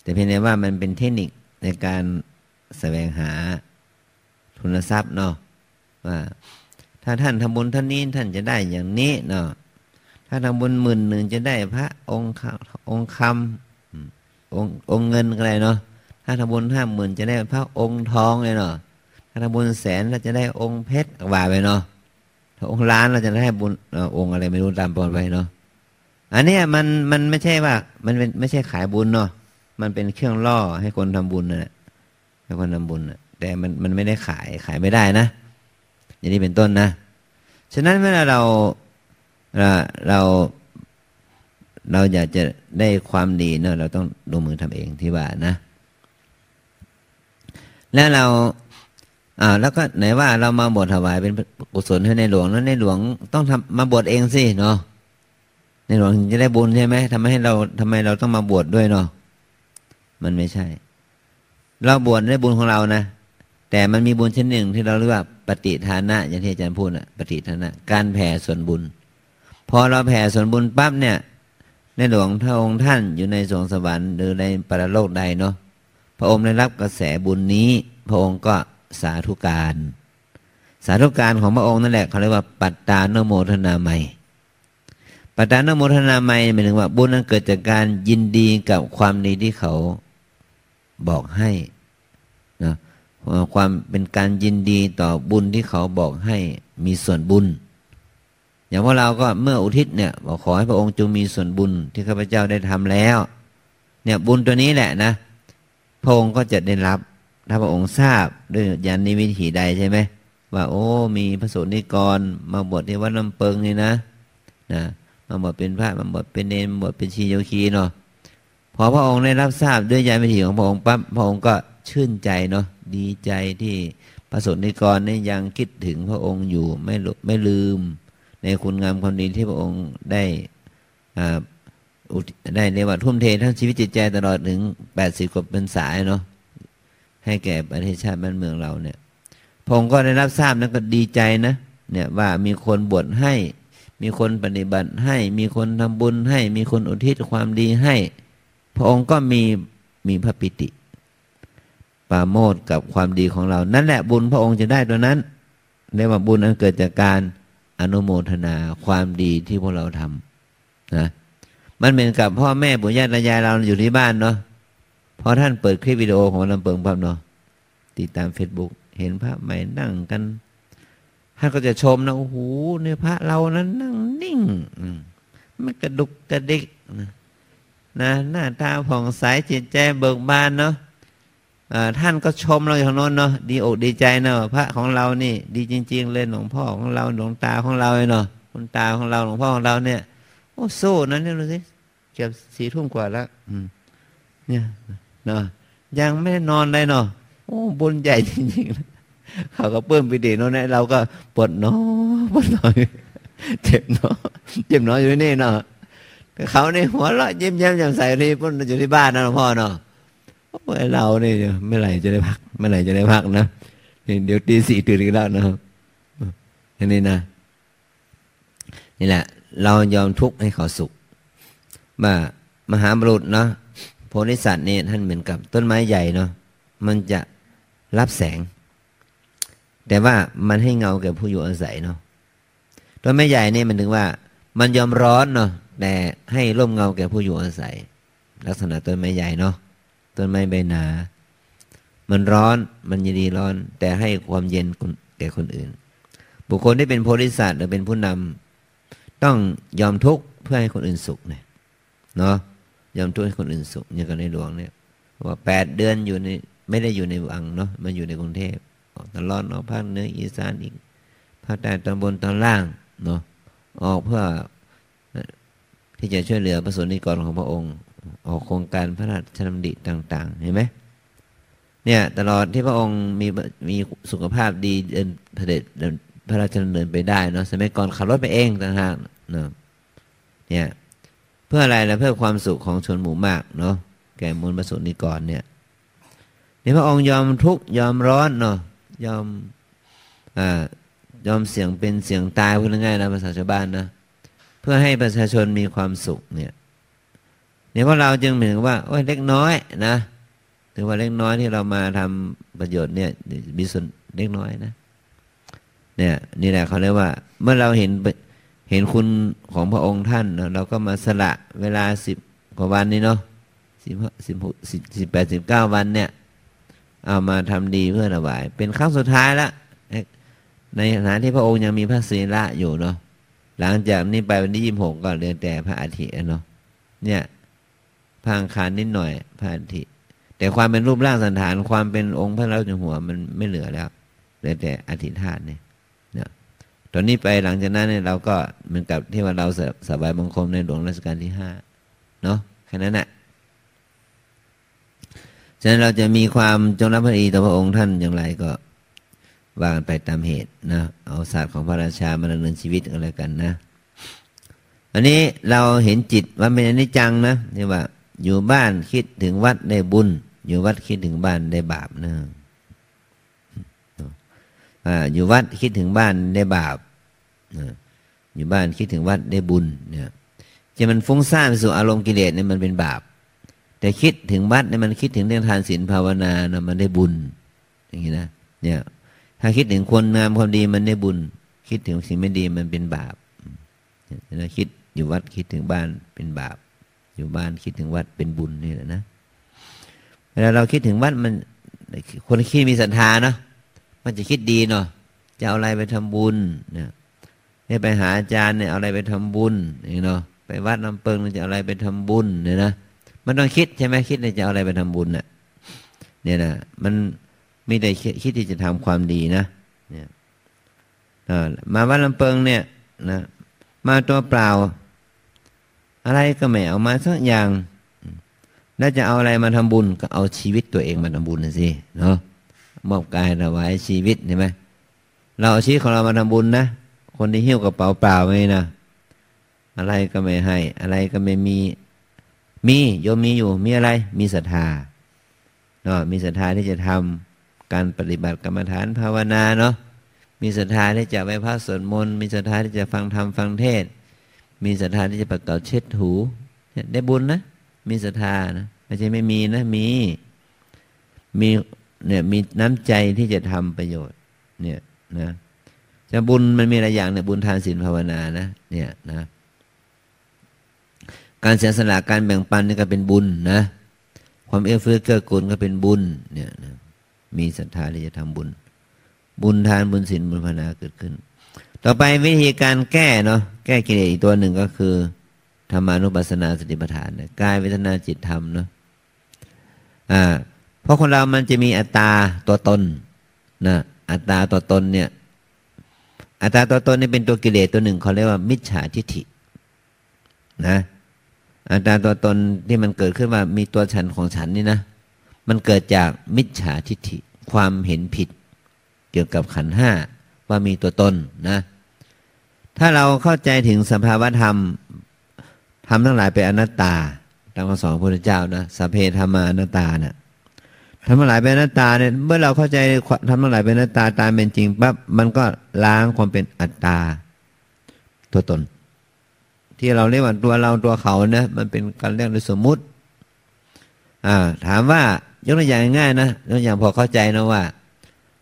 แต่เพียงแต่ว่ามันเป็นเทคนิคในการแสวงหาทุนทรัพย์เนาะว่า ถ้าท่านทำบุญท่านนี้ท่านจะได้อย่างนี้เนาะถ้าทำบุญหมื่นหนึ่งจะได้พระองค์องค์คำองค์องค์เงินอะไรเนาะถ้าทำบุญห้าหมื่นจะได้พระองค์ทองเลยเนาะถ้าทำบุญแสนเราจะได้องค์เพชรว่าไปเนาะถ้าองค์ล้านเราจะได้บุญองค์อะไรไม่รู้ตามปอนไปเนาะอันนี้มันมันไม่ใช่ว่า มันเป็นไม่ใช่ขายบุญเนาะมันเป็นเครื่องล่อให้คนทำบุญนะให้คนทำบุญนะแต่มันมันไม่ได้ขายขายไม่ได้นะ อย่างนี้เป็นต้นนะ ฉะนั้นเวลาเราเราเราอยากจะได้ความดีเนาะเราต้องลงมือทำเองที่ว่านะ แล้วเราอ่าแล้วก็ไหนว่าเรามาบวชถวายเป็นกุศลให้ในหลวงแล้วในหลวงต้องทำมาบวชเองสิเนาะในหลวงจะได้บุญใช่ไหมทำให้เราทำไมเราต้องมาบวชดด้วยเนาะมันไม่ใช่ เราบวชได้บุญของเรานะ แต่มันมีบุญชนิดหนึ่งที่เราเรียกว่าปฏิทานะ อย่างที่อาจารย์พูดนะปฏิทานะ การแผ่ส่วนบุญ พอเราแผ่ส่วนบุญปั๊บเนี่ย ในหลวงพระองค์ท่านอยู่ในสวงสวรรค์หรือในปรโลกใดเนาะพระองค์ได้รับกระแสบุญนี้ พระองค์ก็สาธุการ สาธุการของพระองค์นั่นแหละเขาเรียกว่าปัตตานโมทนาไมปัตตานโมทนาไมหมายถึงว่าบุญนั้นเกิดจากการยินดีกับความดีที่เขาบอกให้ ความเป็นการยินดีต่อบุญที่เขาบอกให้มีส่วนบุญ อย่างพวกเราก็เมื่ออุทิศเนี่ยบอกขอให้พระองค์จงมีส่วนบุญที่ข้าพเจ้าได้ทำแล้ว เนี่ยบุญตัวนี้แหละนะ พระองค์ก็จะได้รับ ถ้าพระองค์ทราบด้วยยานนิวิถีใดใช่ไหมว่า โอ้ มีพระสนิกรมาบวชที่วัดลำเปิงนี่นะนะมาบวชเป็นพระมาบวชเป็นเนรบวชเป็นชีโยคีเนาะพอพระองค์ได้รับทราบด้วยยานวิถีของพระองค์ปั๊บพระองค์ก็ ชื่นใจเนาะดีใจที่พระสนิกรนี่ยังคิดถึงพระองค์อยู่ไม่ไม่ลืม ในคุณงามความดีที่พระองค์ได้ได้ในวัดทุ่มเททั้งชีวิตจิตใจตลอดถึงแปดสิบกว่าเป็นสายเนาะให้แก่ประเทศชาติบ้านเมืองเราเนี่ยพระองค์ก็ได้รับทราบนั้นก็ดีใจนะเนี่ยว่ามีคนบวชให้ มีคนปฏิบัติให้ มีคนทำบุญให้ มีคนอุทิศความดีให้ พระองค์ก็มีมีพระปิติ ปาโมดกับความดีของเรา นั่นแหละบุญพระองค์จะได้ตัวนั้นเรียกว่าบุญอันเกิดจากการอนุโมทนาความดีที่พวกเราทำนะมันเหมือนกับพ่อแม่ปู่ย่าตายายเราอยู่ที่บ้านเนาะพอท่านเปิดคลิปวิดีโอของลำเปิงปั๊บเนาะติดตามเฟซบุ๊กเห็นพระใหม่นั่งกันท่านก็จะชมนะโอ้โหเนี่ยพระเรานั้นนั่งนิ่งไม่กระดุกกระดิกนะหน้าตาผ่องใสจิตใจเบิกบานเนาะ ท่านก็ชมเราอย่างโน้นเนาะดีอกดีใจเนาะพระของเรานี่ ดีจริง ๆ เลยหลวงพ่อของเราหลวงตาของเราเนาะคุณตาของเราหลวงพ่อของเราเนี่ย โอ้สู้นั่นนี่ดูสิเกือบสี่ทุ่มกว่าแล้วเนี่ยเนาะยังไม่นอนเลยเนาะโอ้บุญใหญ่จริงๆเขาก็เพิ่มไปดีเนาะเนี่ยเราก็ปวดเนาะปวดหน่อยเจ็บเนาะเจ็บเนาะอยู่นี่เนาะเขาในหัวเราะยิ้มแย้มแจ่มใสที่พุ่นอยู่ที่บ้านนะหลวงพ่อเนาะ เราเนี่ยเมื่อไหร่จะได้พักเมื่อไหร่จะได้พักนะเดี๋ยวตีสี่ตื่นอีกแล้วนะครับอันนี้นะนี่แหละ เรายอมทุกข์ให้เขาสุขว่ามหาบุรุษเนาะโพธิสัตว์นี่ท่านเหมือนกับต้นไม้ใหญ่เนาะมันจะรับแสง แต่ว่ามันให้เงาแก่ผู้อยู่อาศัยเนาะต้นไม้ใหญ่เนี่ยมันถึงว่า มันยอมร้อนเนาะแต่ให้ร่มเงาแก่ผู้อยู่อาศัย ลักษณะต้นไม้ใหญ่เนาะ ต้นไม้ใบหนา มันร้อนมันยินดีร้อน แต่ให้ความเย็นแก่คนอื่น บุคคลที่เป็นโพธิสัตว์หรือเป็นผู้นำต้องยอมทุกข์เพื่อให้คนอื่นสุขเนี่ยเนาะยอมทุกข์ให้คนอื่นสุขอย่างกับในหลวงเนี่ยว่าแปดเดือนอยู่ในไม่ได้อยู่ในวังเนาะมันอยู่ในกรุงเทพออกตลอดออกภาคเหนืออีสานอีกภาคใต้ตอนบนตอนล่างเนาะออกเพื่อที่จะช่วยเหลือประสนิกรของพระองค์ ออกโครงการพระราชดำริต่าง ๆ เห็นไหมเนี่ยตลอดที่พระองค์มีมีสุขภาพดีเดินเสด็จพระราชดำเนินไปได้เนาะสมัยก่อนขับรถไปเองต่างหากเนาะเนี่ยเพื่ออะไรนะเพื่อความสุขของชนหมู่มากเนาะแก่มวลประสนิกรเนี่ยนี่พระองค์ยอมทุกข์ยอมร้อนเนาะยอมอ่ายอมเสียงเป็นเสียงตายพูดง่ายๆนะภาษาชาวบ้านนะเพื่อให้ประชาชนมีความสุขเนี่ย เนี่ยพวกเราจึงเหมือนว่าโอ้ยเล็กน้อยนะถือว่าเล็กน้อยที่เรามาทำประโยชน์เนี่ยมีส่วนเล็กน้อยนะ เนี่ยนี่แหละเขาเรียกว่า เมื่อเราเห็นเห็นคุณของพระองค์ท่าน เราก็มาสละเวลาสิบกว่าวันนี้เนาะสิบสิบหกสิบแปดสิบเก้าวันเนี่ย เอามาทำดีเพื่อถวาย เป็นครั้งสุดท้ายละในฐานะที่พระองค์ยังมีพระศีละอยู่เนาะหลังจากนี้ไปวันที่ยี่สิบหกก็เรือนแต่พระอาทิตย์เนาะเนี่ย พังคารนิดหน่อยพระอาทิตย์แต่ความเป็นรูปร่างสันฐานความเป็นองค์พระราชหัวมันไม่เหลือแล้วเหลือแต่อธิษฐานเนี่ยนะตอนนี้ไปหลังจากนั้นเนี่ยเราก็เหมือนกับที่ว่าเราสบายบังคมในหลวงรัชกาลที่ห้าเนาะแค่นั้นแหละฉะนั้นเราจะมีความจงรักภักดีต่อพระองค์ท่านอย่างไรก็ว่ากันไปตามเหตุนะเอาศาสตร์ของพระราชามาดำเนินชีวิตอะไรกันนะ อันนี้เราเห็นจิตว่าเป็นอนิจจังนะที่ว่า อยู่บ้านคิดถึงวัดได้บุญ อยู่วัดคิดถึงบ้านได้บาปนะอยู่วัดคิดถึงบ้านได้บาปอยู่บ้านคิดถึงวัดได้บุญเนี่ยจะมันฟุ้งซ่านไปสู่อารมณ์กิเลสเนี่ยมันเป็นบาป แต่คิดถึงวัดเนี่ยมันคิดถึงเรื่องทานศีลภาวนานะมันได้บุญ อย่างนี้นะเนี่ยถ้าคิดถึงคนงามความดีมันได้บุญ คิดถึงสิ่งไม่ดีมันเป็นบาปนะคิดอยู่วัดคิดถึงบ้านเป็นบาป อยู่บ้านคิดถึงวัดเป็นบุญนี่แหละนะเวลาเราคิดถึงวัดมัน คนคิดมีศรัทธาเนาะมันจะคิดดีเนาะจะเอาอะไรไปทำบุญเนี่ยไปหาอาจารย์เนี่ยเอาอะไรไปทำบุญนี่เนาะไปวัดน้ำเปิงจะเอาอะไรไปทำบุญเนี่ยนะมันต้องคิดใช่ไหมคิดเนี่ยจะเอาอะไรไปทำบุญเนี่ยเนี่ยนะมันไม่ได้คิดที่จะทำความดีนะเนี่ยมาวัดลำเปิงเนี่ยนะมาตัวเปล่า อะไรก็ไม่เอามาสักอย่าง แล้วจะเอาอะไรมาทำบุญ ก็เอาชีวิตตัวเองมาทำบุญนะสิเนาะมอบกายถวายชีวิตเห็นไหมเราเอาชีวิตของเรามาทำบุญนะ คนที่หิ้วกระเป๋าเปล่าไม่นะอะไรก็ไม่ให้ อะไรก็ไม่มี มีโยมมีอยู่ มีอะไร มีศรัทธาเนาะมีศรัทธาที่จะทำการปฏิบัติกรรมฐานภาวนาเนาะมีศรัทธาที่จะไปพระสวดมนต์มีศรัทธาที่จะฟังธรรมฟังเทศ มีศรัทธาที่จะประกอบเช็ดหูได้บุญนะ มีศรัทธานะไม่ใช่ไม่มีนะมีมีเนี่ยมีน้ำใจที่จะทำประโยชน์ เนี่ยนะจะบุญมันมีหลายอย่างเนี่ยบุญทานศีลภาวนานะเนี่ยนะ การเสียสละการแบ่งปันนี่ก็เป็นบุญนะ ความเอื้อเฟื้อเกื้อกูลก็เป็นบุญเนี่ยนะมีศรัทธาที่จะทำบุญ บุญทานบุญศีลบุญภาวนาเกิดขึ้น ต่อไปวิธีการแก้เนาะแก้กิเลสอีกตัวหนึ่งก็คือธรรมานุปัสสนาสติปัฏฐานกายเวทนาจิตธรรมเนาะอ่าเพราะคนเรามันจะมีอัตตาตัวตนนะอัตตาตัวตนเนี่ยอัตตาตัวตนนี่เป็นตัวกิเลสตัวหนึ่งเขาเรียกว่า มิจฉาทิฏฐินะอัตตาตัวตนที่มันเกิดขึ้นมามีตัวฉันของฉันนี่นะ มันเกิดจากมิจฉาทิฏฐิความเห็นผิด เกี่ยวกับขันห้า ว่ามีตัวตนนะ ถ้าเราเข้าใจถึงสภาวธรรมทำทั้งหลายเป็นอนัตตาตามคำสอนพระพุทธเจ้านะสัพเพธรรมานัตตาเนะ่ยทำทั้งหลายเป็นหน้าตาเนี่ยเมื่อเราเข้าใจทำทั้งหลายเป็นหน้าตาตามเป็นจริงปั๊บมันก็ล้างความเป็นอัตตา ตัวตน ที่เราเรียกว่าตัวเราตัวเขานะมันเป็นการเรียกโดยสมมุติ อ่า ถามว่ายกตัวอย่างง่ายนะยกตัวอย่างพอเข้าใจนะว่า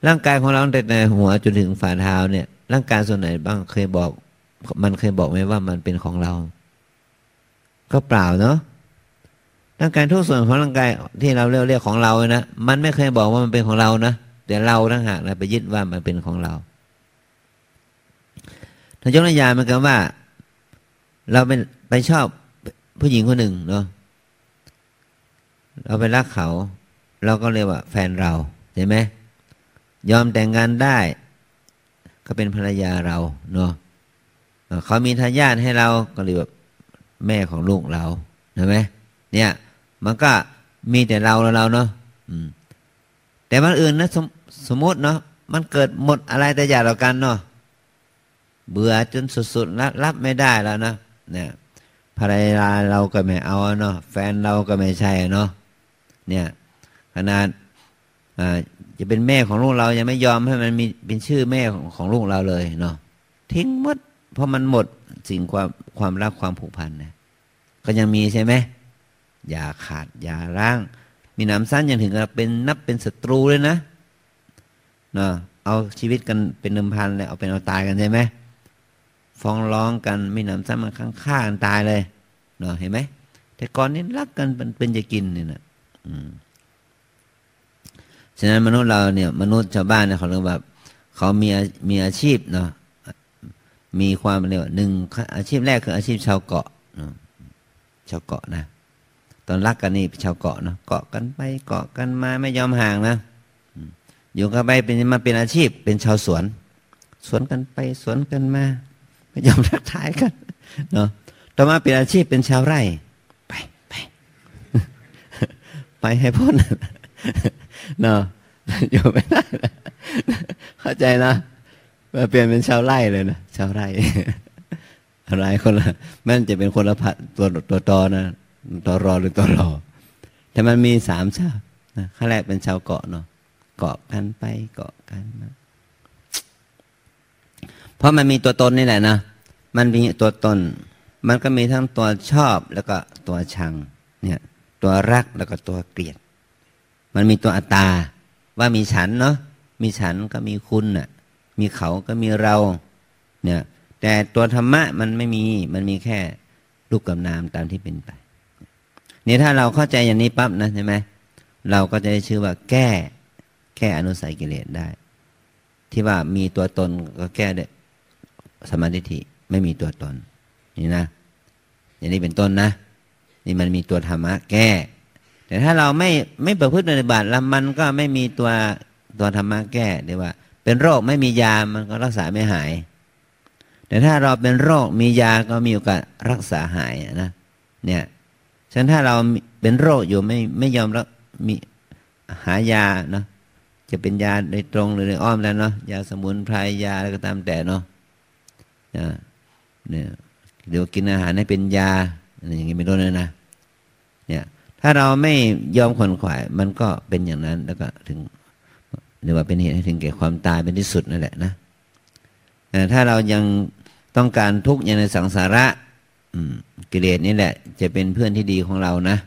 ร่างกายของเราตั้งแต่หัวจนถึงฝ่าเท้าเนี่ย ร่างกายส่วนไหนบ้างเคยบอก มันเคยบอกไหมว่ามันเป็นของเรา ก็เปล่าเนาะร่างกายทุกส่วนของร่างกายที่เราเรียกเรียกของเรานะมันไม่เคยบอกว่ามันเป็นของเรานะแต่เราทั้งหากเราไปยึดว่ามันเป็นของเราถ้ายกตัวอย่างมันก็ว่า เราเป็นไปชอบผู้หญิงคนหนึ่งเนาะเราไปรักเขา เราก็เรียกว่าแฟนเราใช่ไหม ยอมแต่งงานได้ก็เป็นภรรยาเราเนาะเขามีทายาทให้เราก็เรียกว่าแม่ของลูกเราใช่ไหมเนี่ยมันก็มีแต่เราเราเนาะแต่มันอื่นนะสมสมมติเนาะมันเกิดหมดอะไรแต่อย่างเรากันเนาะเบื่อจนสุดๆรับรับไม่ได้แล้วนะเนี่ยภรรยาเราก็ไม่เอาเนาะแฟนเราก็ไม่ใช่เนาะเนี่ยขนาด จะเป็นแม่ของลูกเรายังไม่ยอมให้มันมีเป็นชื่อแม่ของของลูกเราเลยเนาะทิ้งหมดเพราะมันหมดสิ่งความความรักความผูกพันนะก็ยังมีใช่ไหมอย่าขาดอย่าร้าง มีหนามสั้นยังถึงกับเป็นนับเป็นศัตรูเลยนะเนาะเอาชีวิตกันเป็นนิมพันเลยเอาเป็นเอาตายกันใช่ไหมฟ้องร้องกันมีหนามสั้นมันข้างฆ่ากันตายเลยเนาะเห็นไหมแต่ก่อนนี้รักกันเป็นเป็นจะกินเนี่ยนะอืม ฉะนั้นมนุษย์เราเนี่ยมนุษย์ชาวบ้านเนี่ยเขาเรียกแบบเขามีมีอาชีพเนาะมีความเรียกว่าหนึ่งอาชีพแรกคืออาชีพชาวเกาะชาวเกาะนะ ตอนรักกันนี่ชาวเกาะเนาะเกาะกันไปเกาะกันมาไม่ยอมห่างนะอยู่กันไปเป็นมาเป็นอาชีพเป็นชาวสวน สวนกันไปสวนกันมา ไม่ยอมทักทายกันเนาะต่อมาเป็นอาชีพเป็นชาวไร่ ไปไปไปให้พ้น เนาะอยู่ไม่ได้เข้าใจนะมาเปลี่ยนเป็นชาวไร่เลยนะชาวไร่อะไรคนละมันจะเป็นคนละพัตัวตัวตอนะตัวรอหรือตัวรอ แต่มันมีสามชาตินะขั้นแรกเป็นชาวเกาะเนาะเกาะกันไปเกาะกันมาเพราะมันมีตัวตนนี่แหละนะมันมีตัวตน มันก็มีทั้งตัวชอบแล้วก็ตัวชังเนี่ยตัวรักแล้วก็ตัวเกลียด มันมีตัวอัตตา ว่ามีฉันเนาะมีฉันก็มีคุณน่ะ มีเขาก็มีเรา เนี่ย แต่ตัวธรรมะมันไม่มี มันมีแค่รูปกับนามตามที่เป็นไปนี่ถ้าเราเข้าใจอย่างนี้ปั๊บนะใช่ไหมเราก็จะได้ชื่อว่าแก้แก้อนุสัยกิเลสได้ ที่ว่ามีตัวตนก็แก้ได้สมาธิไม่มีตัวตน นี่นะ อย่างนี้เป็นต้นนะ นี่มันมีตัวธรรมะ แก้ แต่ถ้าเราไม่ไม่ประพฤติปฏิบัติแล้วมันก็ไม่มีตัวตัวธรรมะแก้เรียกว่า เป็นโรคไม่มียามันก็รักษาไม่หาย แต่ถ้าเราเป็นโรคมียาก็มีโอกาสรักษาหายนะเนี่ยฉะนั้นถ้าเราเป็นโรคอยู่ไม่ไม่ยอมรักมีหายาเนาะจะเป็นยาโดยตรงหรือในอ้อมแล้วเนาะยาสมุนไพรยาอะไรก็ตามแต่เนาะเนี่ยเดี๋ยวกินอาหารให้เป็นยาอย่างนี้ไม่รู้เลยนะเนี่ย ถ้าเราไม่ยอมขวนขวาย มันก็เป็นอย่างนั้นแล้วก็ถึงหรือว่าเป็นเหตุให้ถึงแก่ความตายเป็นที่สุดนั่นแหละนะถ้าเรายังต้องการทุกข์อย่างในสังสาระกิเลสนี่แหละ จะเป็นเพื่อนที่ดีของเรานะ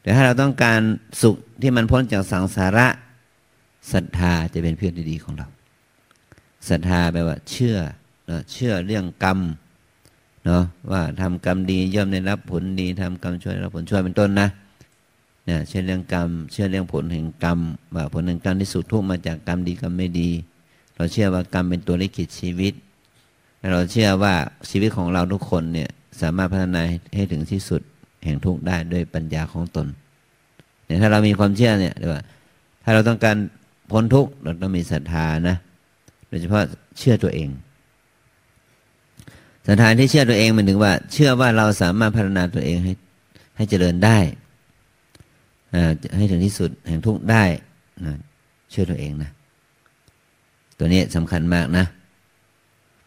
แต่ถ้าเราต้องการสุขที่มันพ้นจากสังสาระศรัทธาจะเป็นเพื่อนที่ดีของเราศรัทธาแปลว่า เชื่อเชื่อเรื่องกรรม เนาะว่าทำกรรมดีย่อมได้รับผลดีทำกรรมช่วยรับผลช่วยเป็นต้นนะเนี่ยเชื่อเรื่องกรรม เชื่อเรื่องผลแห่งกรรม ว่าผลแห่งกรรมที่สุดทุกมาจากกรรมดีกรรมไม่ดี เราเชื่อว่ากรรมเป็นตัวลิขิตชีวิตเราเชื่อว่าชีวิตของเราทุกคนเนี่ยสามารถพัฒนาให้ถึงที่สุดแห่งทุกได้ด้วยปัญญาของตนเนี่ยถ้าเรามีความเชื่อเนี่ยเรียกว่า ถ้าเราต้องการพ้นทุกข์เราต้องมีศรัทธานะโดยเฉพาะเชื่อตัวเอง ศรัทธาที่เชื่อตัวเองมันถึงว่า เชื่อว่าเราสามารถพัฒนาตัวเองให้ ให้เจริญได้ให้ถึงที่สุดแห่งทุกได้นะเชื่อตัวเองนะ ตัวนี้สำคัญมากนะ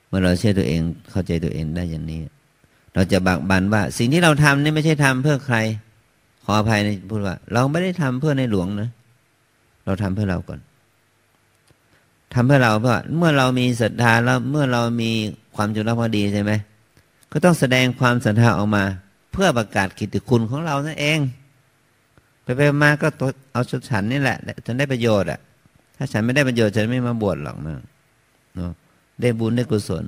เมื่อเราเชื่อตัวเองเข้าใจตัวเองได้อย่างนี้ เราจะบักบันว่า สิ่งที่เราทำนี่ไม่ใช่ทำเพื่อใคร ขออภัยในพูดว่า เราไม่ได้ทำเพื่อในหลวงนะ เราทำเพื่อเราก่อนทำเพื่อเราเพราะเมื่อเรามีศรัทธาแล้วเมื่อเรามี ความจงรักภักดีใช่ไหมก็ต้องแสดงความศรัทธาออกมา เพื่อประกาศกิตติคุณของเรานั่นเอง ไปไปมาก็เอาชดฉันนี่แหละจนได้ประโยชน์อะ ถ้าฉันไม่ได้ประโยชน์ฉันไม่มาบวชหรอกนะเนาะได้บุญได้กุศล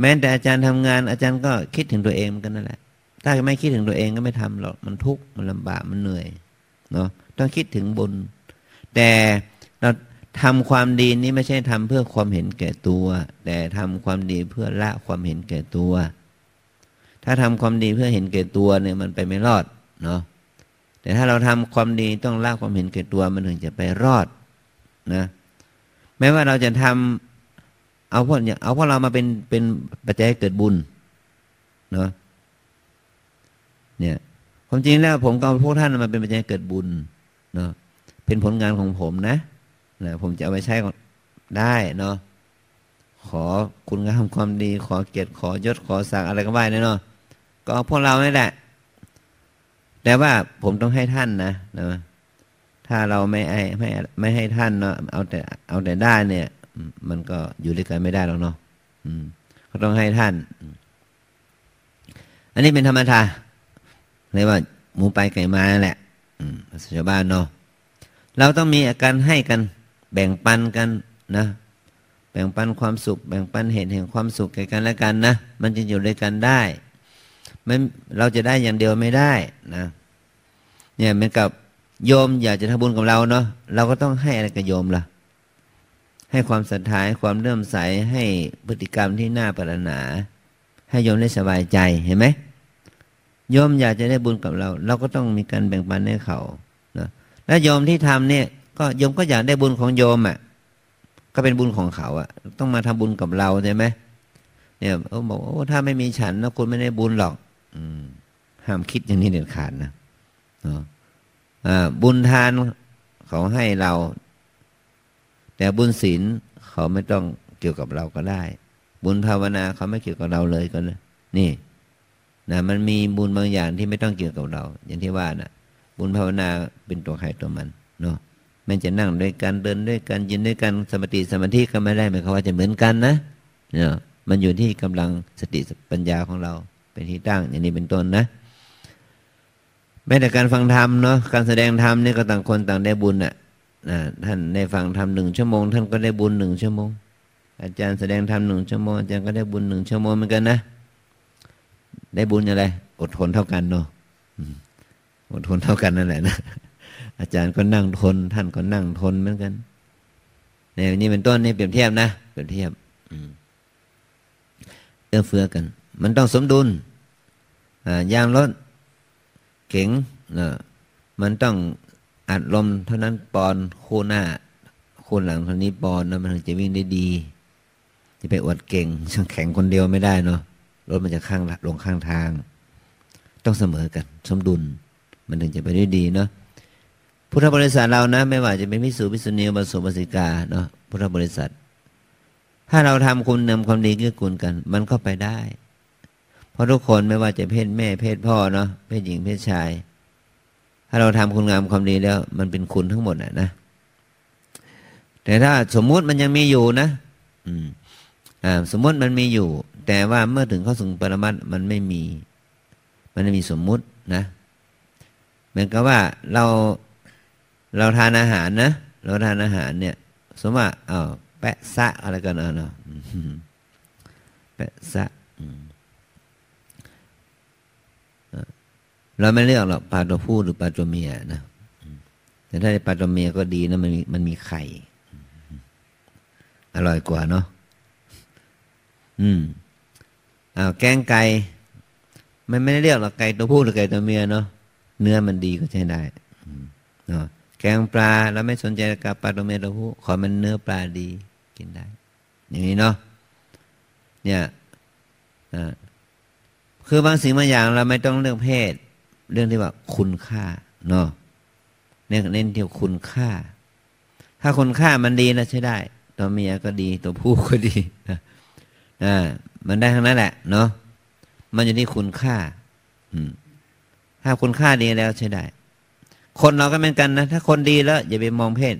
แม้แต่อาจารย์ทำงาน อาจารย์ก็คิดถึงตัวเองกันนั่นแหละ ถ้าไม่คิดถึงตัวเองก็ไม่ทำหรอกมันทุกข์มันลำบากมันเหนื่อยเนาะต้องคิดถึงบุญ แต่ ทำความดีนี้ไม่ใช่ทำเพื่อความเห็นแก่ตัว แต่ทำความดีเพื่อละความเห็นแก่ตัว ถ้าทำความดีเพื่อเห็นแก่ตัวเนี่ยมันไปไม่รอดเนาะแต่ถ้าเราทำความดีต้องละความเห็นแก่ตัวมันถึงจะไปรอดนะแม้ว่าเราจะทำเอาพวกเอาพวกเรามาเป็นเป็นปัจจัยเกิดบุญเนาะเนี่ยความจริงแล้วผมก็เอาพวกท่านมาเป็นปัจจัยเกิดบุญเนาะเป็นผลงานของผมนะ นะผมจะเอาไปใช้ได้เนาะขอคุณงามความดี ขอเกียรติขอยศขอสั่งอะไรก็ว่าเนาะก็พวกเราไม่แหละแต่ว่าผมต้องให้ท่านนะนะถ้าเราไม่ให้ไม่ไม่ให้ท่านเนาะเอาแต่เอาแต่ได้เนี่ย มันก็อยู่ด้วยกันไม่ได้หรอกเนาะก็ต้องให้ท่าน อันนี้เป็นธรรมทาเรียกว่าหมูไปไก่มาแหละภาษาชาวบ้านเนาะเราต้องมีอาการให้กัน แบ่งปันกันนะ แบ่งปันความสุข แบ่งปันเหตุแห่งความสุขแก่กันและกันนะ มันจะอยู่ด้วยกันได้ไม่เราจะได้อย่างเดียวไม่ได้นะเนี่ยเหมือนกับโยมอยากจะทำบุญกับเราเนาะเราก็ต้องให้อะไรกับโยมละ่ะ ให้ความศรัทธาให้ความเลื่อมใสให้พฤติกรรมที่น่าปรารถนา ให้โยมได้สบายใจเห็นไหมโยมอยากจะได้บุญกับเรา เราก็ต้องมีการแบ่งปันให้เขานะและโยมที่ทำเนี่ย ก็โยมก็อยากได้บุญของโยมอะ ก็เป็นบุญของเขาอะ ต้องมาทำบุญกับเราใช่ไหมเนี่ยเขาบอกโอ้ถ้าไม่มีฉันนะคุณไม่ได้บุญหรอก อืม ห้ามคิดอย่างนี้เด็ดขาดนะบุญทานเขาให้เรา แต่บุญศีลเขาไม่ต้องเกี่ยวกับเราก็ได้ บุญภาวนาเขาไม่เกี่ยวกับเราเลยก็เลยนี่นะมันมีบุญบางอย่างที่ไม่ต้องเกี่ยวกับเรา อย่างที่ว่าน่ะ บุญภาวนาเป็นตัวใครตัวมันเนาะ มันจะนั่งด้วยกันเดินด้วยกันยืนด้วยกันสมาธิสมาธิก็ไม่ได้หมายความว่าจะเหมือนกันนะเนาะมันอยู่ที่กำลังสติปัญญาของเราเป็นที่ตั้งอย่างนี้เป็นต้นนะแม้แต่การฟังธรรมเนาะการแสดงธรรมนี่ก็ต่างคนต่างได้บุญอะท่านได้ฟังธรรมหนึ่งชั่วโมง ท่านก็ได้บุญหนึ่งชั่วโมง อาจารย์แสดงธรรมหนึ่งชั่วโมงอาจารย์ก็ได้บุญหนึ่งชั่วโมงเหมือนกันนะได้บุญอะไรอดทนเท่ากันเนาะอดทนเท่ากันนั่นแหละนะ อาจารย์ก็นั่งทน ท่านก็นั่งทนเหมือนกันเนี่ยนี่เป็นต้นนี่เปรียบเทียบนะเปรียบเทียบเอื้อเฟื้อกัน มันต้องสมดุลยางรถเก๋งนะมันต้องอัดลมเท่านั้นปอนคู่หน้าคู่หลังเท่านี้ปอนนะมันถึงจะวิ่งได้ดีจะไปอวดเก่งช่างแข็งคนเดียวไม่ได้เนาะรถมันจะข้างลงข้างทาง ต้องเสมอกัน สมดุล มันถึงจะไปได้ดีเนาะ พุทธบริษัทเรานะ ไม่ว่าจะเป็นพิสูจพิสุนีบสุบสิกาเนาะพุทธบริษัท ถ้าเราทำคุณนำความดีเกื้อกูลกัน มันก็ไปได้ เพราะทุกคนไม่ว่าจะเพศแม่เพศพ่อเนาะเพศหญิงเพศชาย ถ้าเราทำคุณงามความดีแล้ว มันเป็นคุณทั้งหมดนะนะ แต่ถ้าสมมุติมันยังมีอยู่นะอืมอ่าสมมติมันมีอยู่ แต่ว่าเมื่อถึงเข้าสู่ปรมัตมันไม่มี มันไม่มีสมมุตินะเหมือนกับว่าเรา เราทานอาหารนะ เราทานอาหารเนี่ย สมมติว่าเอาแปะซะอะไรกันเนาะแปะซะเราไม่เลือกหรอกปลาตัวผู้หรือปลาตัวเมียนะแต่ถ้าปลาตัวเมียก็ดีนะมันมีมันมีไข่ อร่อยกว่าเนาะอืมอ้าวแกงไก่มันไม่ได้เรียกหรอกไก่ตัวผู้หรือไก่ตัวเมียเนาะเนื้อมันดีก็ใช้ได้เนาะ แกงปลาเราไม่สนใจกับปลาตัวเมียตัวผู้ขอมันเนื้อปลาดีกินได้ อย่างนี้เนาะเนี่ยคือบางสิ่งบางอย่างเราไม่ต้องเรื่องเพศ เรื่องที่ว่าคุณค่าเนาะเนี่ยเน้นที่คุณค่า ถ้าคุณค่ามันดีนะใช้ได้ ตัวเมียก็ดี ตัวผู้ก็ดีนะอ่ามันได้ทั้งนั้นแหละ เนาะมันอยู่ที่คุณค่า อืมถ้าคุณค่าดีแล้วใช้ได้ คนเราก็เหมือนกันนะ ถ้าคนดีแล้วอย่าไปมองเพศ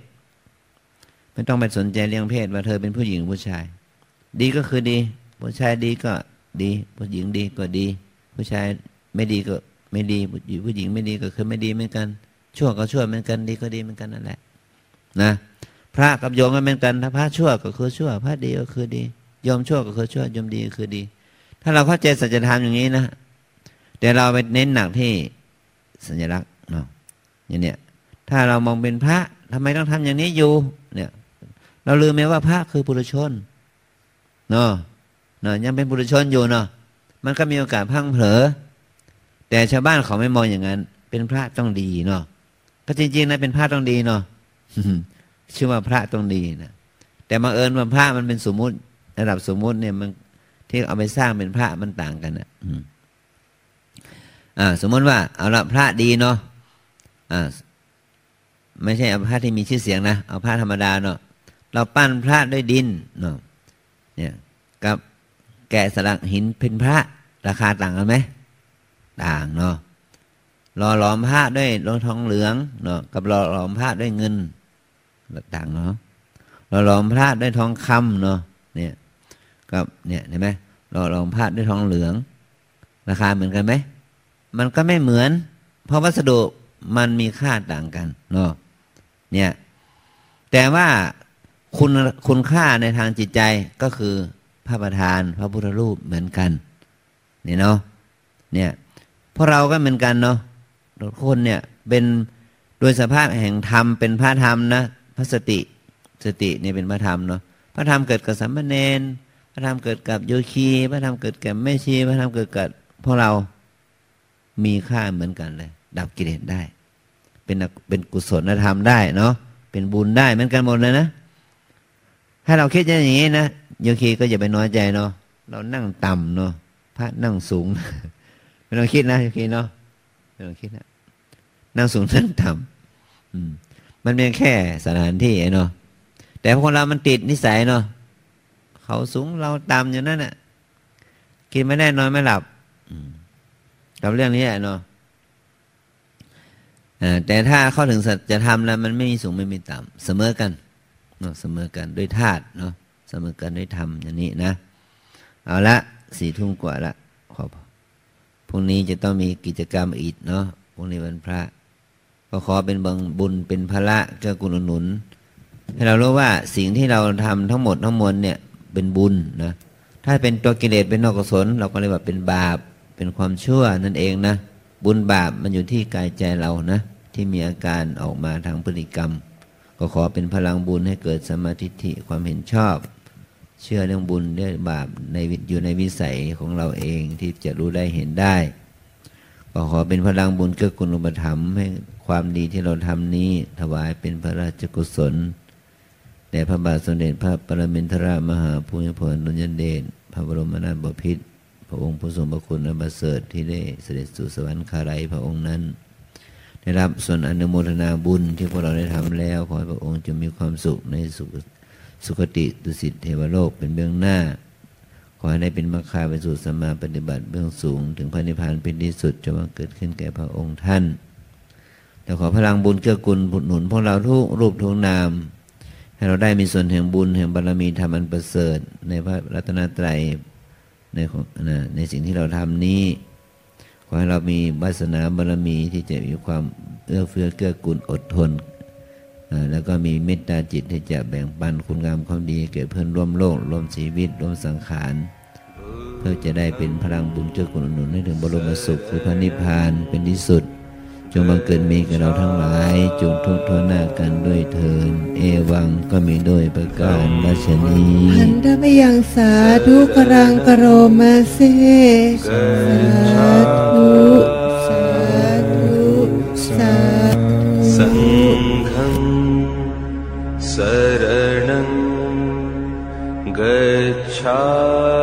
ไม่ต้องไปสนใจเรื่องเพศว่าเธอเป็นผู้หญิงผู้ชาย ดีก็คือดี ผู้ชายดีก็ดี ผู้หญิงดีก็ดี ผู้ชายไม่ดีก็ไม่ดี ผู้หญิงไม่ดีก็คือไม่ดีเหมือนกัน ชั่วก็ชั่วเหมือนกัน ดีก็ดีเหมือนกันนั่นแหละ นะ พระกับโยมก็เหมือนกัน ถ้าพระชั่วก็คือชั่ว พระดีก็คือดียอมชั่วก็คือชั่วยอมดีก็คือดี ถ้าเราเข้าใจสัจธรรมอย่างนี้นะ แต่เราไปเน้นหนักที่สัญลักษณ์เนาะ อย่างเนี้ยถ้าเรามองเป็นพระทำไมต้องทำอย่างนี้อยู่ เนี่ย เราลืมไหมว่าพระคือปุถุชนเนาะเนาะยังเป็นปุถุชนอยู่เนาะมันก็มีโอกาสพังเผลอ แต่ชาวบ้านเขาไม่มองอย่างนั้น เป็นพระต้องดีเนาะก็จริงๆนะเป็นพระต้องดีเนาะชื่อว่าพระต้องดีนะแต่มาเอิญว่าพระมันเป็นสมมุติระดับสมมุติเนี่ยมันที่เอาไปสร้างเป็นพระมันต่างกันนะอ่า สมมติว่าเอาละพระดีเนาะ ไม่ใช่เอาพระที่มีชื่อเสียงนะเอาพระธรรมดาเนาะเราปั้นพระด้วยดินเนาะเนี่ยกับแกะสลักหินเป็นพระราคาต่างกันไหมต่างเนาะรอหลอมพระด้วยรองทองเหลืองเนาะกับรอหลอมพระด้วยเงินต่างเนาะรอหลอมพระด้วยทองคำเนาะเนี่ยกับเนี่ยเห็นไหมรอหลอมพระด้วยทองเหลือง ราคาเหมือนกันไหมมันก็ไม่เหมือน เพราะวัสดุ มันมีค่าต่างกันเนาะเนี่ยแต่ว่าคุณคุณค่าในทางจิตใจก็คือพระประธานพระพุทธรูปเหมือนกันเนี่ยเนาะเนี่ยพวกเราก็เหมือนกันเนาะทุกคนเนี่ยเป็นโดยสภาพแห่งธรรมเป็นพระธรรมนะพระสติสติเนี่ยเป็นพระธรรมเนาะพระธรรมเกิดกับสัมมาเนนพระธรรมเกิดกับโยคีพระธรรมเกิดกับแม่ชีพระธรรมเกิดกับพวกเรามีค่าเหมือนกันเลย ดับกิเลสได้ เป็นเป็นกุศลธรรมได้เนาะเป็นบุญได้เหมือนกันหมดเลยนะถ้าเราคิดอย่างนี้นะโยคีก็อย่าไปน้อยใจเนาะเรานั่งต่ำเนาะพระนั่งสูงไม่ต้องคิดนะโยคีเนาะไม่ต้องคิดนะนั่งสูงนั่งต่ำมันเป็นแค่สถานที่เนาะแต่คนเรามันติดนิสัยเนาะเขาสูงเราต่ำอยู่นั่นน่ะกินไม่ได้นอนไม่หลับกับเรื่องนี้เนาะ แต่ถ้าเข้าถึงสัจธรรมแล้วมันไม่มีสูงไม่มีต่ำเสมอกันเนาะเสมอกันด้วยธาตุเนาะเสมอกันด้วยธรรมอย่างนี้นะ เอาละสี่ทุ่มกว่าละขอบพรุ่งนี้จะต้องมีกิจกรรมอีกเนาะพรุ่งนี้วันพระก็ขอเป็นบังบุญเป็นพระเกื้อกูลหนุน ให้เรารู้ว่าสิ่งที่เราทำทั้งหมดทั้งมวลเนี่ยเป็นบุญนะถ้าเป็นตัวกิเลสเป็นนอกกุศลเราก็เรียกว่าเป็นบาปเป็นความชั่วนั่นเองนะ บุญบาปมันอยู่ที่กายใจเรานะ ที่มีอาการออกมาทางพฤติกรรม ก็ขอเป็นพลังบุญให้เกิดสมาธิิความเห็นชอบ เชื่อเรื่องบุญเรื่องบาปในอยู่ในวิสัยของเราเองที่จะรู้ได้เห็นได้ก็ขอเป็นพลังบุญเกื้อกูลอุปถัมภ์ให้ความดีที่เราทำนี้ถวายเป็นพระราชกุศลแด่พระบาทสมเด็จพระปรมินทรามหาภูมิพลอดุลยเดชพระบรมนาถบพิตร พระองค์ผู้ทรงพระคุณอันประเสริฐที่ได้เสด็จสู่สวรรคาไลพระองค์นั้น ได้รับส่วนอนุโมทนาบุญที่พวกเราได้ทำแล้ว ขอให้พระองค์จะมีความสุขในสุขสุคติดุสิตเทวโลกเป็นเบื้องหน้า ขอให้ได้เป็นมรรคาไปสู่สมาปฏิบัติเบื้องสูง ถึงพระนิพพานเป็นที่สุดจะมาเกิดขึ้นแก่พระองค์ท่านแต่ขอพลังบุญเกื้อกูลหนุนพวกเราทุกรูปทุกนาม ให้เราได้มีส่วนแห่งบุญแห่งบารมีธรรมอันประเสริฐในพระรัตนตรัย ในในสิ่งที่เราทำนี้ ขอให้เรามีวาสนาบารมีที่จะมีความเอื้อเฟื้อเกื้อกูลอดทน แล้วก็มีเมตตาจิตที่จะแบ่งปันคุณงามความดีเกิดเพื่อนร่วมโลกร่วมชีวิตร่วมสังขาร เพื่อจะได้เป็นพลังบุญเกื้อกูลหนุนให้ถึงบรมสุขคือพระนิพพานเป็นที่สุด งบังเกิดมีกับเราทั้งหลาย จงทุกทนหน้ากันด้วยเถิน เอวังก็มีด้วยประการราชนีหันทะยังสาธุกรังกโรมาเซสาธุสาธุสาธุสังฆังสรนังกัจฉา